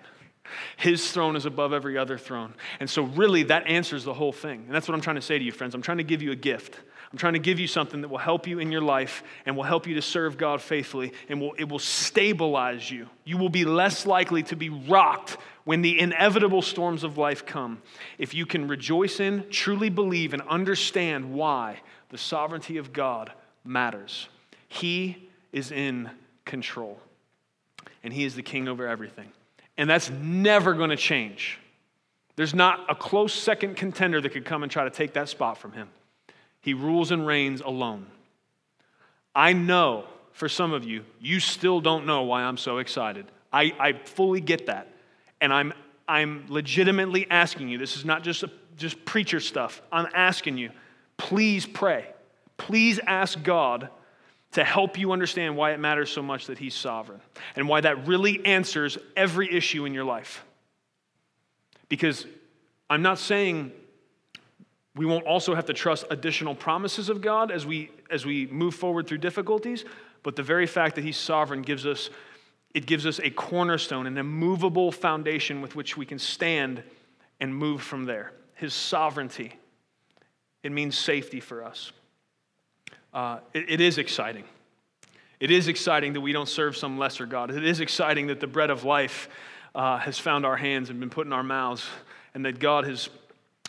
His throne is above every other throne. And so, really, that answers the whole thing. And that's what I'm trying to say to you, friends. I'm trying to give you a gift. I'm trying to give you something that will help you in your life and will help you to serve God faithfully and will, it will stabilize you. You will be less likely to be rocked when the inevitable storms of life come if you can rejoice in, truly believe, and understand why the sovereignty of God matters. He is in control, and He is the king over everything. And that's never going to change. There's not a close second contender that could come and try to take that spot from Him. He rules and reigns alone. I know for some of you, you still don't know why I'm so excited. I, I fully get that. And I'm, I'm legitimately asking you this is not just, a, just preacher stuff. I'm asking you, please pray. Please ask God to help you understand why it matters so much that He's sovereign and why that really answers every issue in your life. Because I'm not saying we won't also have to trust additional promises of God as we, as we move forward through difficulties, but the very fact that He's sovereign gives us, it gives us a cornerstone, an immovable foundation with which we can stand and move from there. His sovereignty, it means safety for us. Uh, it, it is exciting. It is exciting that we don't serve some lesser God. It is exciting that the bread of life uh, has found our hands and been put in our mouths, and that God has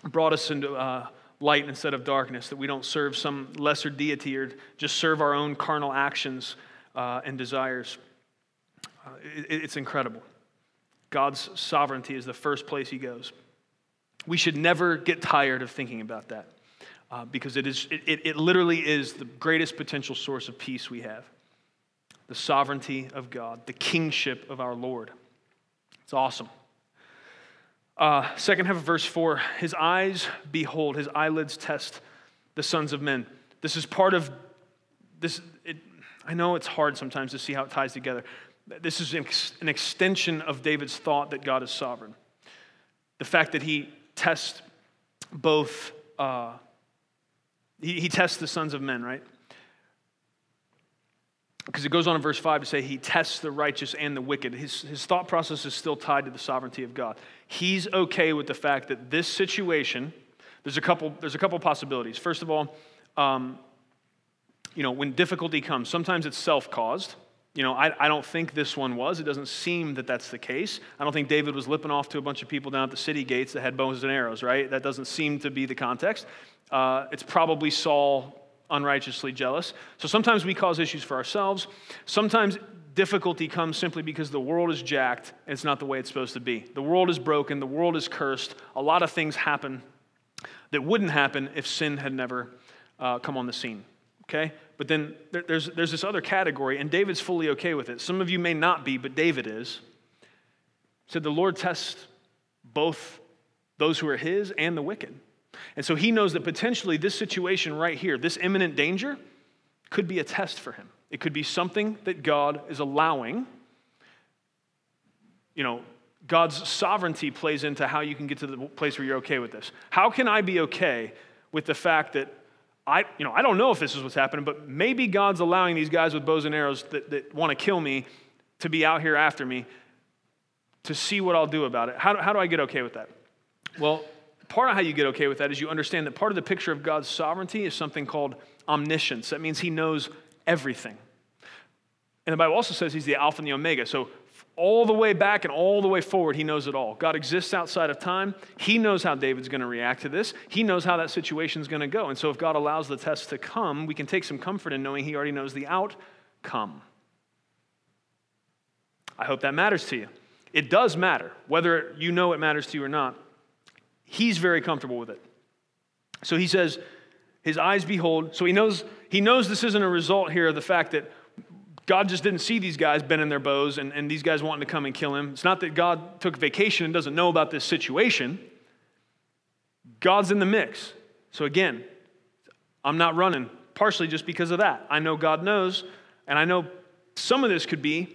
brought us into uh, light instead of darkness, that we don't serve some lesser deity or just serve our own carnal actions uh, and desires. Uh, it, it's incredible. God's sovereignty is the first place he goes. We should never get tired of thinking about that uh, because it, is, it, it literally is the greatest potential source of peace we have the sovereignty of God, the kingship of our Lord. It's awesome. Uh, second half of verse 4 His eyes behold, his eyelids test the sons of men. This is part of this. It, I know it's hard sometimes to see how it ties together. This is an extension of David's thought that God is sovereign. The fact that he tests both, uh, he, he tests the sons of men, right? Because it goes on in verse 5 to say he tests the righteous and the wicked. His, his thought process is still tied to the sovereignty of God. He's okay with the fact that this situation, there's a couple, there's a couple possibilities. First of all, um, you know, when difficulty comes, sometimes it's self caused. You know, I, I don't think this one was. It doesn't seem that that's the case. I don't think David was lipping off to a bunch of people down at the city gates that had bows and arrows, right? That doesn't seem to be the context. Uh, it's probably Saul unrighteously jealous. So sometimes we cause issues for ourselves. Sometimes difficulty comes simply because the world is jacked and it's not the way it's supposed to be. The world is broken, the world is cursed. A lot of things happen that wouldn't happen if sin had never uh, come on the scene. Okay? But then there, there's, there's this other category, and David's fully okay with it. Some of you may not be, but David is. Said the Lord tests both those who are his and the wicked. And so he knows that potentially this situation right here, this imminent danger, could be a test for him. It could be something that God is allowing. You know, God's sovereignty plays into how you can get to the place where you're okay with this. How can I be okay with the fact that I, you know, I don't know if this is what's happening, but maybe God's allowing these guys with bows and arrows that, that want to kill me to be out here after me to see what I'll do about it. How, how do I get okay with that? Well, part of how you get okay with that is you understand that part of the picture of God's sovereignty is something called omniscience. That means he knows everything. And the Bible also says he's the Alpha and the Omega. So all the way back and all the way forward, he knows it all. God exists outside of time. He knows how David's going to react to this. He knows how that situation is going to go. And so, if God allows the test to come, we can take some comfort in knowing he already knows the outcome. I hope that matters to you. It does matter, whether you know it matters to you or not. He's very comfortable with it. So he says, his eyes behold. So he knows, he knows this isn't a result here of the fact that God just didn't see these guys bending their bows and, and these guys wanting to come and kill him. It's not that God took vacation and doesn't know about this situation. God's in the mix. So again, I'm not running, partially just because of that. I know God knows, and I know some of this could be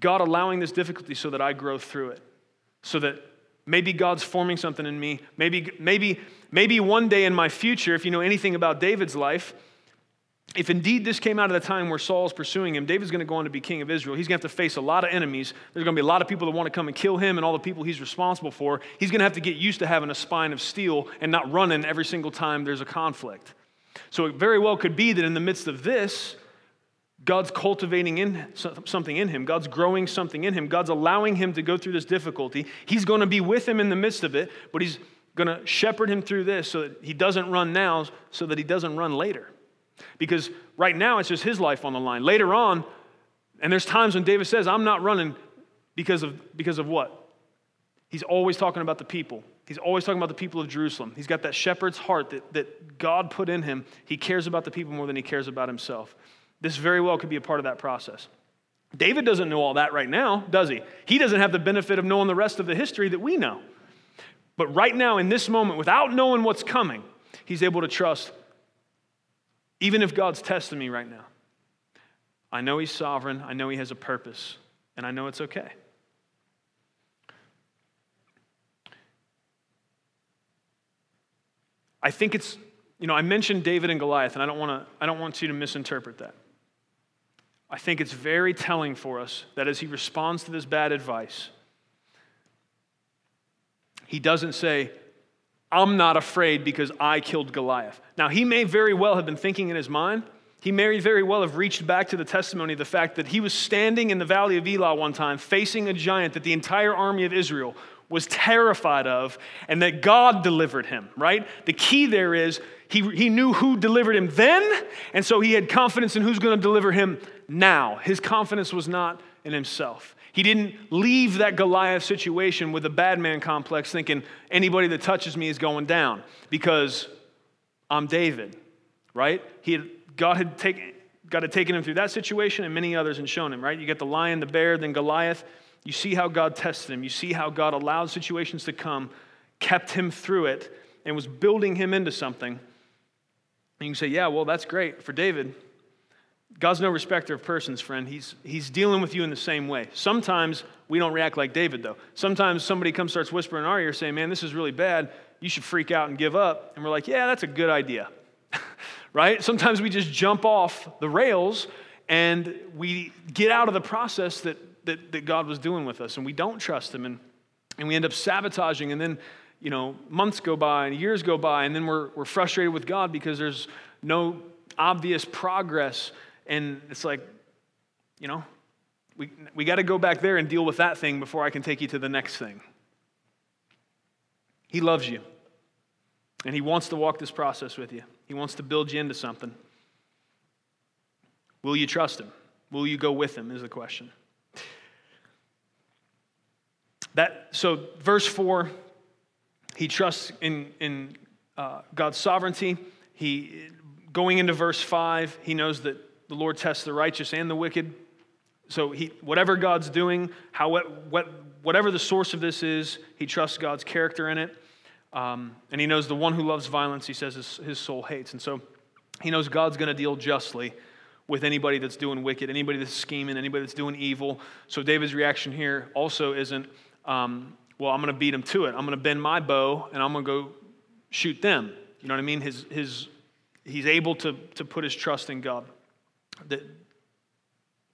God allowing this difficulty so that I grow through it. So that maybe God's forming something in me. Maybe, maybe, maybe one day in my future, if you know anything about David's life, if indeed this came out of the time where Saul's pursuing him, David's going to go on to be king of Israel. He's going to have to face a lot of enemies. There's going to be a lot of people that want to come and kill him and all the people he's responsible for. He's going to have to get used to having a spine of steel and not running every single time there's a conflict. So it very well could be that in the midst of this, God's cultivating in something in him. God's growing something in him. God's allowing him to go through this difficulty. He's going to be with him in the midst of it, but he's going to shepherd him through this so that he doesn't run now, so that he doesn't run later. Because right now it's just his life on the line. Later on, and there's times when David says, I'm not running because of, because of what? He's always talking about the people. He's always talking about the people of Jerusalem. He's got that shepherd's heart that, that God put in him. He cares about the people more than he cares about himself. This very well could be a part of that process. David doesn't know all that right now, does he? He doesn't have the benefit of knowing the rest of the history that we know. But right now, in this moment, without knowing what's coming, he's able to trust even if God's testing me right now, I know He's sovereign, I know He has a purpose, and I know it's okay. I think it's, you know, I mentioned David and Goliath, and I don't want to, I don't want you to misinterpret that. I think it's very telling for us that as he responds to this bad advice, he doesn't say, I'm not afraid because I killed Goliath. Now, he may very well have been thinking in his mind, he may very well have reached back to the testimony of the fact that he was standing in the valley of Elah one time facing a giant that the entire army of Israel was terrified of and that God delivered him, right? The key there is he, he knew who delivered him then, and so he had confidence in who's going to deliver him now. His confidence was not in himself. He didn't leave that Goliath situation with a bad man complex thinking anybody that touches me is going down because I'm David, right? He had, God had taken, God had taken him through that situation and many others and shown him, right? You get the lion, the bear, then Goliath. You see how God tested him. You see how God allowed situations to come, kept him through it, and was building him into something. And you can say, yeah, well, that's great for David. God's no respecter of persons, friend. He's, he's dealing with you in the same way. Sometimes we don't react like David, though. Sometimes somebody comes, starts whispering in our ear, saying, Man, this is really bad. You should freak out and give up. And we're like, Yeah, that's a good idea. right? Sometimes we just jump off the rails and we get out of the process that, that, that God was doing with us, and we don't trust Him. And, and we end up sabotaging, and then you know, months go by and years go by, and then we're, we're frustrated with God because there's no obvious progress and it's like, you know, we, we got to go back there and deal with that thing before I can take you to the next thing. He loves you. And He wants to walk this process with you. He wants to build you into something. Will you trust Him? Will you go with Him? Is the question. That, so, verse 4, he trusts in, in uh, God's sovereignty. He, going into verse 5, he knows that the Lord tests the righteous and the wicked. So he, whatever God's doing, how, what, whatever the source of this is, he trusts God's character in it. Um, and he knows the one who loves violence, he says his, his soul hates. And so he knows God's going to deal justly with anybody that's doing wicked, anybody that's scheming, anybody that's doing evil. So David's reaction here also isn't, um, well, I'm going to beat him to it. I'm going to bend my bow and I'm going to go shoot them. You know what I mean? His, his, he's able to, to put his trust in God that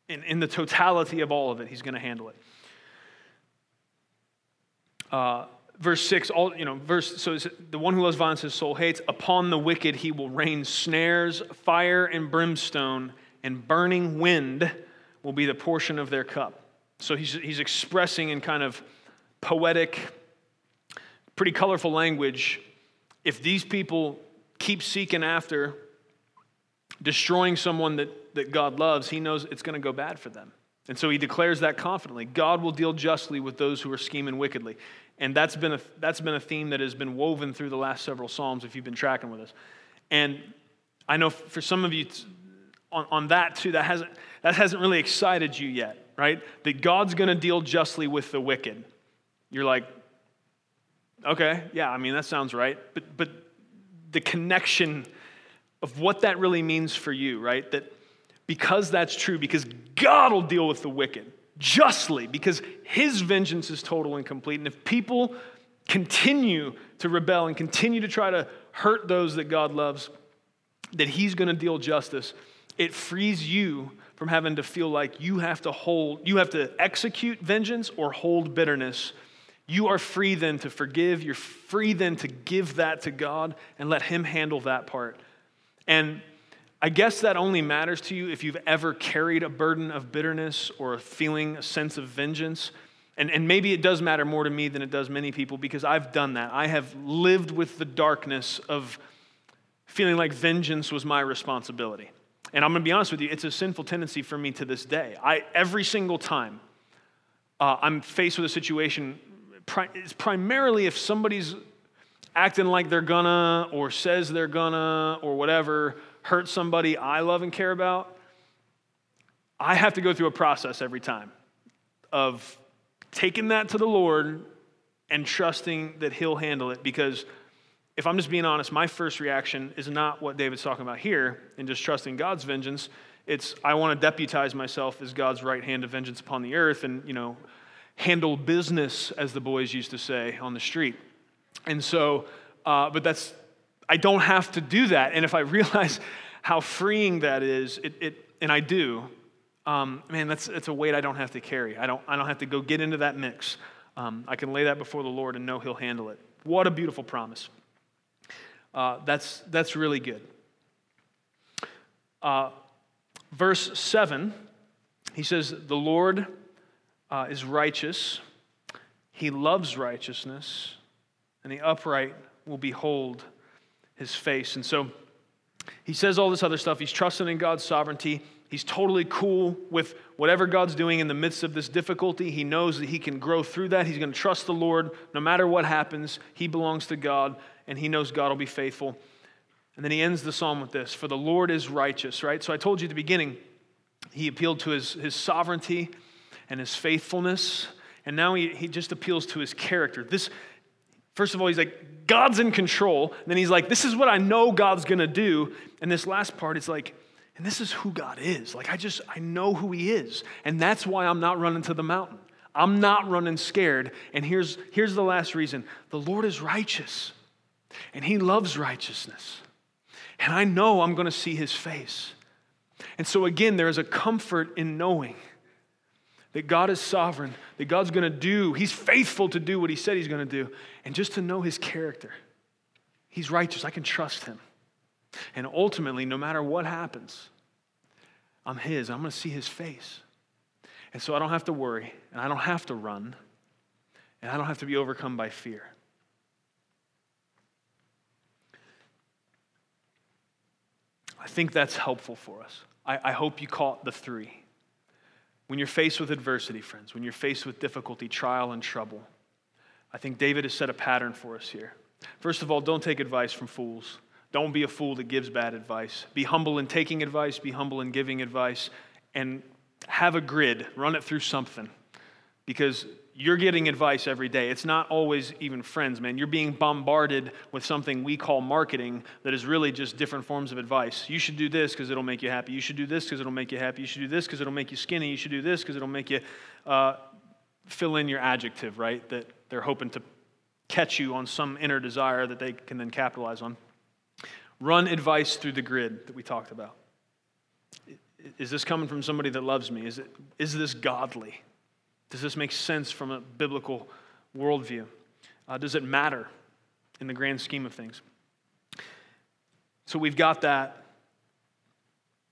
in, in the totality of all of it, he's going to handle it. Uh, verse 6 all you know verse so the one who loves violence his soul hates upon the wicked he will rain snares fire and brimstone and burning wind will be the portion of their cup so he's, he's expressing in kind of poetic pretty colorful language if these people keep seeking after destroying someone that, that god loves he knows it's going to go bad for them and so he declares that confidently god will deal justly with those who are scheming wickedly and that's been, a, that's been a theme that has been woven through the last several Psalms if you've been tracking with us. And I know for some of you on, on that too, that hasn't, that hasn't really excited you yet, right? That God's going to deal justly with the wicked. You're like, okay, yeah, I mean, that sounds right. But, but the connection of what that really means for you, right? That because that's true, because God will deal with the wicked, justly because his vengeance is total and complete. And if people continue to rebel and continue to try to hurt those that God loves, that he's going to deal justice, it frees you from having to feel like you have to hold, you have to execute vengeance or hold bitterness. You are free then to forgive. You're free then to give that to God and let Him handle that part. And I guess that only matters to you if you've ever carried a burden of bitterness or a feeling, a sense of vengeance. And, and maybe it does matter more to me than it does many people because I've done that. I have lived with the darkness of feeling like vengeance was my responsibility. And I'm going to be honest with you, it's a sinful tendency for me to this day. I, every single time uh, I'm faced with a situation, it's primarily if somebody's acting like they're gonna or says they're gonna or whatever hurt somebody I love and care about, I have to go through a process every time of taking that to the Lord and trusting that He'll handle it. Because if I'm just being honest, my first reaction is not what David's talking about here and just trusting God's vengeance. It's I want to deputize myself as God's right hand of vengeance upon the earth and, you know, handle business, as the boys used to say on the street. And so, uh, but that's I don't have to do that. And if I realize how freeing that is, it, it and I do, um, man, that's, that's a weight I don't have to carry. I don't, I don't have to go get into that mix. Um, I can lay that before the Lord and know He'll handle it. What a beautiful promise. Uh, that's, that's really good. Uh, verse 7, he says, The Lord uh, is righteous, He loves righteousness, and the upright will behold his face. And so he says all this other stuff. He's trusting in God's sovereignty. He's totally cool with whatever God's doing in the midst of this difficulty. He knows that he can grow through that. He's going to trust the Lord no matter what happens. He belongs to God, and he knows God will be faithful. And then he ends the psalm with this For the Lord is righteous, right? So I told you at the beginning, he appealed to his, his sovereignty and his faithfulness. And now he, he just appeals to his character. This, First of all, he's like, God's in control. And then he's like, this is what I know God's going to do. And this last part is like, and this is who God is. Like, I just, I know who he is. And that's why I'm not running to the mountain. I'm not running scared. And here's, here's the last reason the Lord is righteous, and he loves righteousness. And I know I'm going to see his face. And so, again, there is a comfort in knowing that God is sovereign, that God's going to do, He's faithful to do what He said He's going to do, and just to know His character. He's righteous. I can trust Him. And ultimately, no matter what happens, I'm His. I'm going to see His face. And so I don't have to worry, and I don't have to run, and I don't have to be overcome by fear. I think that's helpful for us. I, I hope you caught the three. When you're faced with adversity, friends, when you're faced with difficulty, trial, and trouble, I think David has set a pattern for us here. First of all, don't take advice from fools. Don't be a fool that gives bad advice. Be humble in taking advice, be humble in giving advice, and have a grid. Run it through something. Because you're getting advice every day. It's not always even friends, man. You're being bombarded with something we call marketing that is really just different forms of advice. You should do this because it'll make you happy. You should do this because it'll make you happy. You should do this because it'll make you skinny. You should do this because it'll make you uh, fill in your adjective, right? That they're hoping to catch you on some inner desire that they can then capitalize on. Run advice through the grid that we talked about. Is this coming from somebody that loves me? Is, it, is this godly? Does this make sense from a biblical worldview? Uh, does it matter in the grand scheme of things? So we've got that.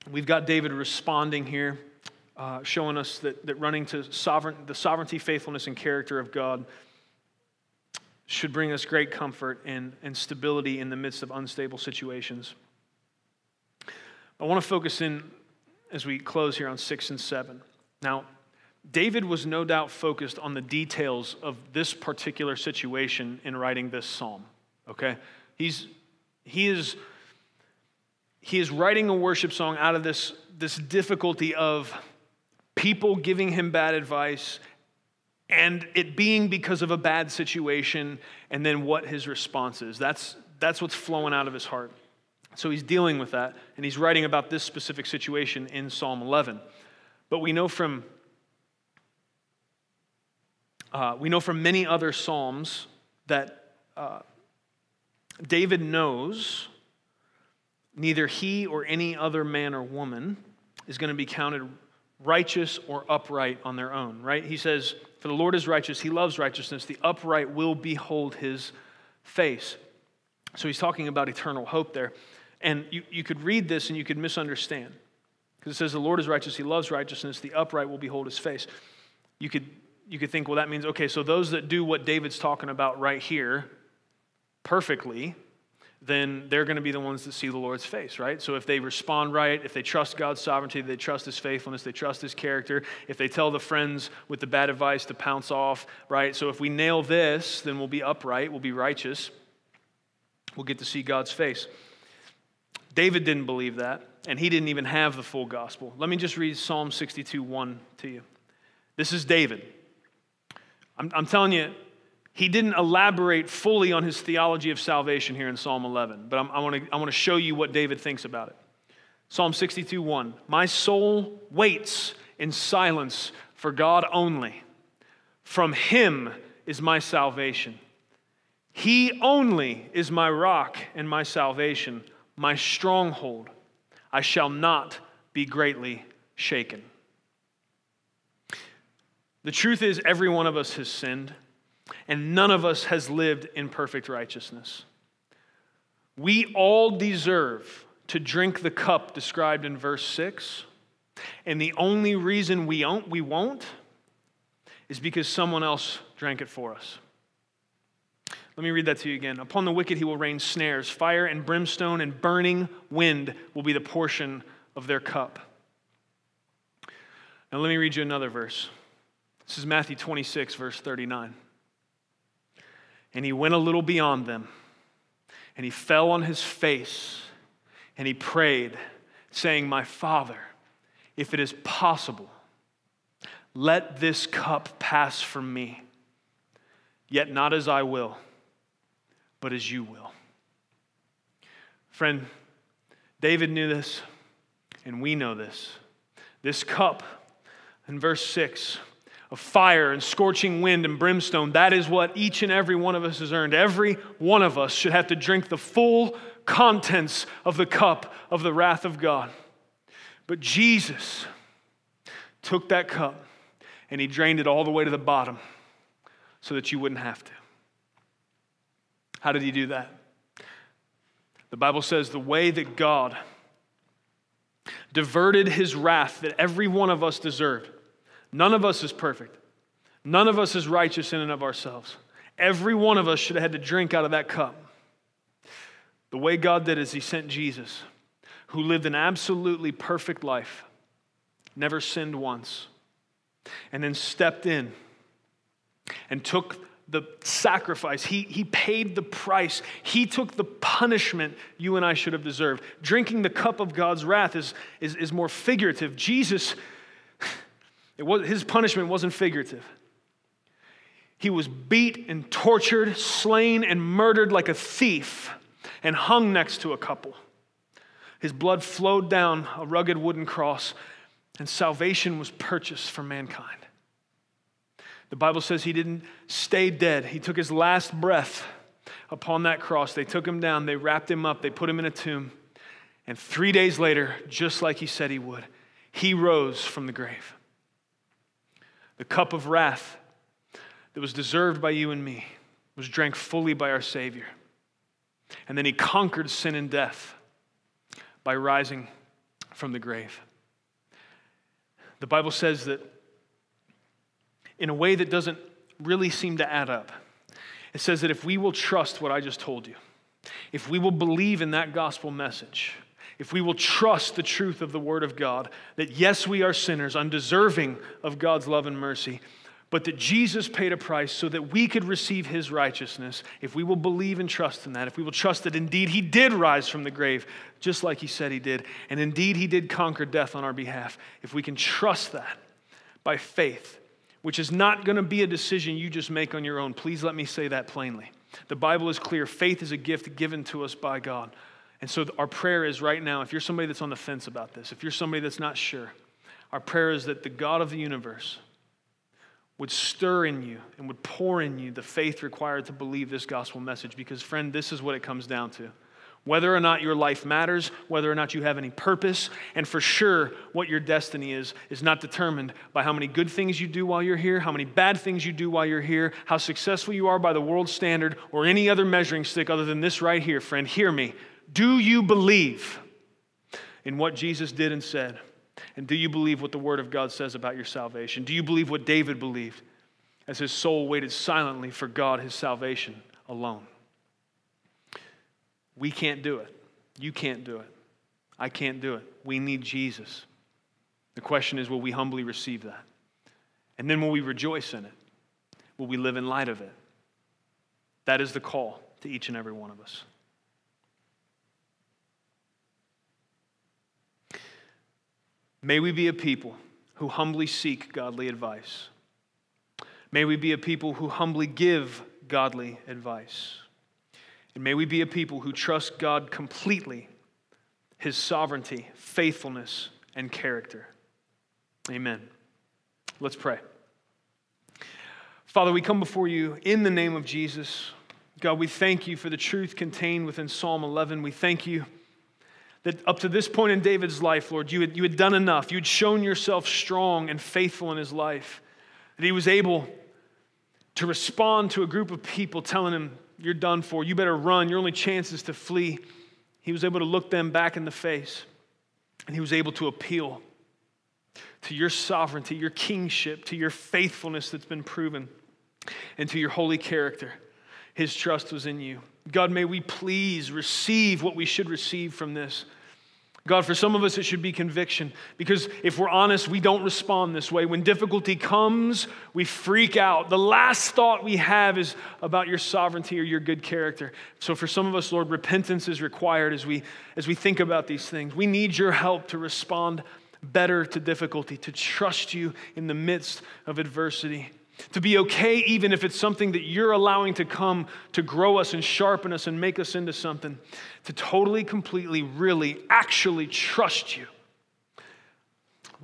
We've got David responding here, uh, showing us that, that running to sovereign, the sovereignty, faithfulness, and character of God should bring us great comfort and, and stability in the midst of unstable situations. I want to focus in as we close here on six and seven. Now, David was no doubt focused on the details of this particular situation in writing this psalm. Okay? He's, he, is, he is writing a worship song out of this, this difficulty of people giving him bad advice and it being because of a bad situation and then what his response is. That's, that's what's flowing out of his heart. So he's dealing with that, and he's writing about this specific situation in Psalm 11. But we know from uh, we know from many other psalms that uh, David knows neither he or any other man or woman is going to be counted righteous or upright on their own, right? He says, For the Lord is righteous, he loves righteousness, the upright will behold his face. So he's talking about eternal hope there. And you, you could read this and you could misunderstand. Because it says, The Lord is righteous, he loves righteousness, the upright will behold his face. You could, you could think, well, that means, okay, so those that do what David's talking about right here perfectly, then they're going to be the ones that see the Lord's face, right? So if they respond right, if they trust God's sovereignty, they trust His faithfulness, they trust His character, if they tell the friends with the bad advice to pounce off, right? So if we nail this, then we'll be upright, we'll be righteous, we'll get to see God's face. David didn't believe that, and he didn't even have the full gospel. Let me just read Psalm 62 1 to you. This is David. I'm, I'm telling you, he didn't elaborate fully on his theology of salvation here in Psalm 11, but I'm, i want to I want to show you what David thinks about it. Psalm 62 1. My soul waits in silence for God only. From him is my salvation. He only is my rock and my salvation my stronghold. I shall not be greatly shaken. The truth is, every one of us has sinned, and none of us has lived in perfect righteousness. We all deserve to drink the cup described in verse 6, and the only reason we won't, we won't is because someone else drank it for us. Let me read that to you again. Upon the wicked he will rain snares, fire and brimstone and burning wind will be the portion of their cup. Now, let me read you another verse. This is Matthew 26, verse 39. And he went a little beyond them, and he fell on his face, and he prayed, saying, My Father, if it is possible, let this cup pass from me, yet not as I will but as you will. Friend, David knew this, and we know this. This cup in verse 6 of fire and scorching wind and brimstone, that is what each and every one of us has earned. Every one of us should have to drink the full contents of the cup of the wrath of God. But Jesus took that cup and he drained it all the way to the bottom so that you wouldn't have to. How did he do that? The Bible says the way that God diverted his wrath that every one of us deserved. None of us is perfect. None of us is righteous in and of ourselves. Every one of us should have had to drink out of that cup. The way God did is he sent Jesus, who lived an absolutely perfect life, never sinned once, and then stepped in and took the sacrifice. He, he paid the price. He took the punishment you and I should have deserved. Drinking the cup of God's wrath is, is, is more figurative. Jesus, it was, his punishment wasn't figurative. He was beat and tortured, slain and murdered like a thief, and hung next to a couple. His blood flowed down a rugged wooden cross, and salvation was purchased for mankind. The Bible says he didn't stay dead. He took his last breath upon that cross. They took him down, they wrapped him up, they put him in a tomb. And three days later, just like he said he would, he rose from the grave. The cup of wrath that was deserved by you and me was drank fully by our Savior. And then he conquered sin and death by rising from the grave. The Bible says that in a way that doesn't really seem to add up. It says that if we will trust what I just told you, if we will believe in that gospel message, if we will trust the truth of the Word of God, that yes, we are sinners, undeserving of God's love and mercy, but that Jesus paid a price so that we could receive His righteousness, if we will believe and trust in that, if we will trust that indeed He did rise from the grave, just like He said He did, and indeed He did conquer death on our behalf, if we can trust that by faith, which is not going to be a decision you just make on your own, please let me say that plainly. The Bible is clear faith is a gift given to us by God. And so, our prayer is right now if you're somebody that's on the fence about this, if you're somebody that's not sure, our prayer is that the God of the universe would stir in you and would pour in you the faith required to believe this gospel message. Because, friend, this is what it comes down to. Whether or not your life matters, whether or not you have any purpose, and for sure, what your destiny is, is not determined by how many good things you do while you're here, how many bad things you do while you're here, how successful you are by the world standard, or any other measuring stick other than this right here, friend. Hear me. Do you believe in what Jesus did and said? And do you believe what the Word of God says about your salvation? Do you believe what David believed as his soul waited silently for God, his salvation alone? We can't do it. You can't do it. I can't do it. We need Jesus. The question is will we humbly receive that? And then will we rejoice in it? Will we live in light of it? That is the call to each and every one of us. May we be a people who humbly seek godly advice. May we be a people who humbly give godly advice. And may we be a people who trust God completely, his sovereignty, faithfulness, and character. Amen. Let's pray. Father, we come before you in the name of Jesus. God, we thank you for the truth contained within Psalm 11. We thank you that up to this point in David's life, Lord, you had, you had done enough. You had shown yourself strong and faithful in his life, that he was able to respond to a group of people telling him, You're done for. You better run. Your only chance is to flee. He was able to look them back in the face, and he was able to appeal to your sovereignty, your kingship, to your faithfulness that's been proven, and to your holy character. His trust was in you. God, may we please receive what we should receive from this. God, for some of us, it should be conviction because if we're honest, we don't respond this way. When difficulty comes, we freak out. The last thought we have is about your sovereignty or your good character. So, for some of us, Lord, repentance is required as we, as we think about these things. We need your help to respond better to difficulty, to trust you in the midst of adversity to be okay even if it's something that you're allowing to come to grow us and sharpen us and make us into something, to totally, completely, really, actually trust you.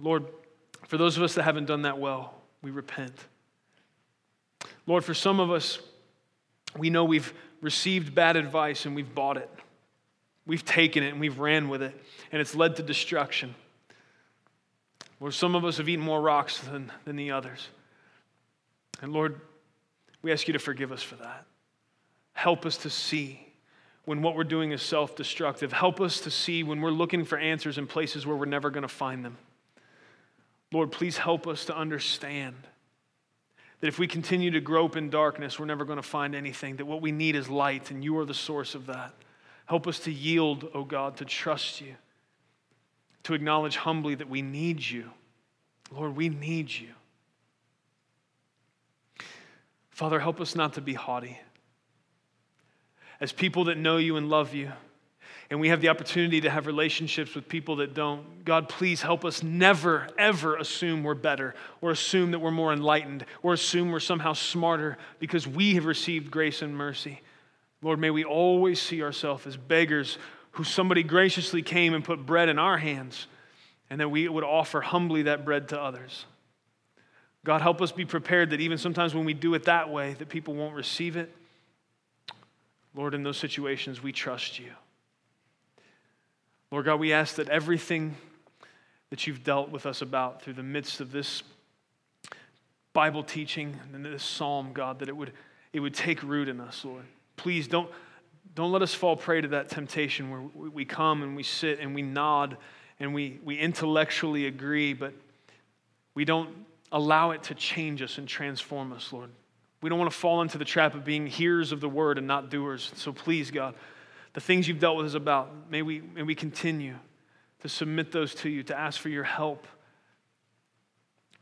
Lord, for those of us that haven't done that well, we repent. Lord, for some of us, we know we've received bad advice and we've bought it. We've taken it and we've ran with it, and it's led to destruction. Lord, some of us have eaten more rocks than, than the others. And Lord, we ask you to forgive us for that. Help us to see when what we're doing is self destructive. Help us to see when we're looking for answers in places where we're never going to find them. Lord, please help us to understand that if we continue to grope in darkness, we're never going to find anything, that what we need is light, and you are the source of that. Help us to yield, O oh God, to trust you, to acknowledge humbly that we need you. Lord, we need you. Father, help us not to be haughty. As people that know you and love you, and we have the opportunity to have relationships with people that don't, God, please help us never, ever assume we're better or assume that we're more enlightened or assume we're somehow smarter because we have received grace and mercy. Lord, may we always see ourselves as beggars who somebody graciously came and put bread in our hands and that we would offer humbly that bread to others. God, help us be prepared that even sometimes when we do it that way, that people won't receive it. Lord, in those situations, we trust you. Lord God, we ask that everything that you've dealt with us about through the midst of this Bible teaching and this psalm, God, that it would it would take root in us, Lord. Please don't, don't let us fall prey to that temptation where we come and we sit and we nod and we, we intellectually agree, but we don't allow it to change us and transform us, Lord. We don't want to fall into the trap of being hearers of the word and not doers. So please, God, the things you've dealt with us about, may we, may we continue to submit those to you, to ask for your help.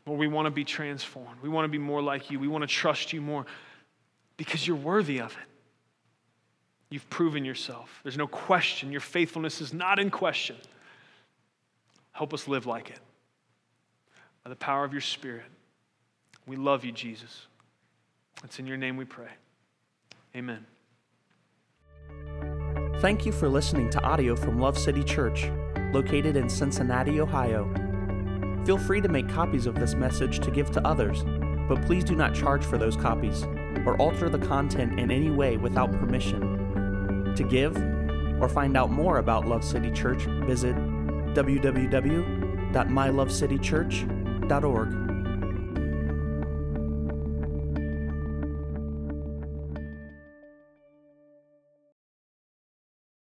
Lord, we want to be transformed. We want to be more like you. We want to trust you more because you're worthy of it. You've proven yourself. There's no question. Your faithfulness is not in question. Help us live like it by the power of your Spirit. We love you, Jesus. It's in your name we pray. Amen. Thank you for listening to audio from Love City Church, located in Cincinnati, Ohio. Feel free to make copies of this message to give to others, but please do not charge for those copies or alter the content in any way without permission. To give or find out more about Love City Church, visit www.mylovecitychurch.org.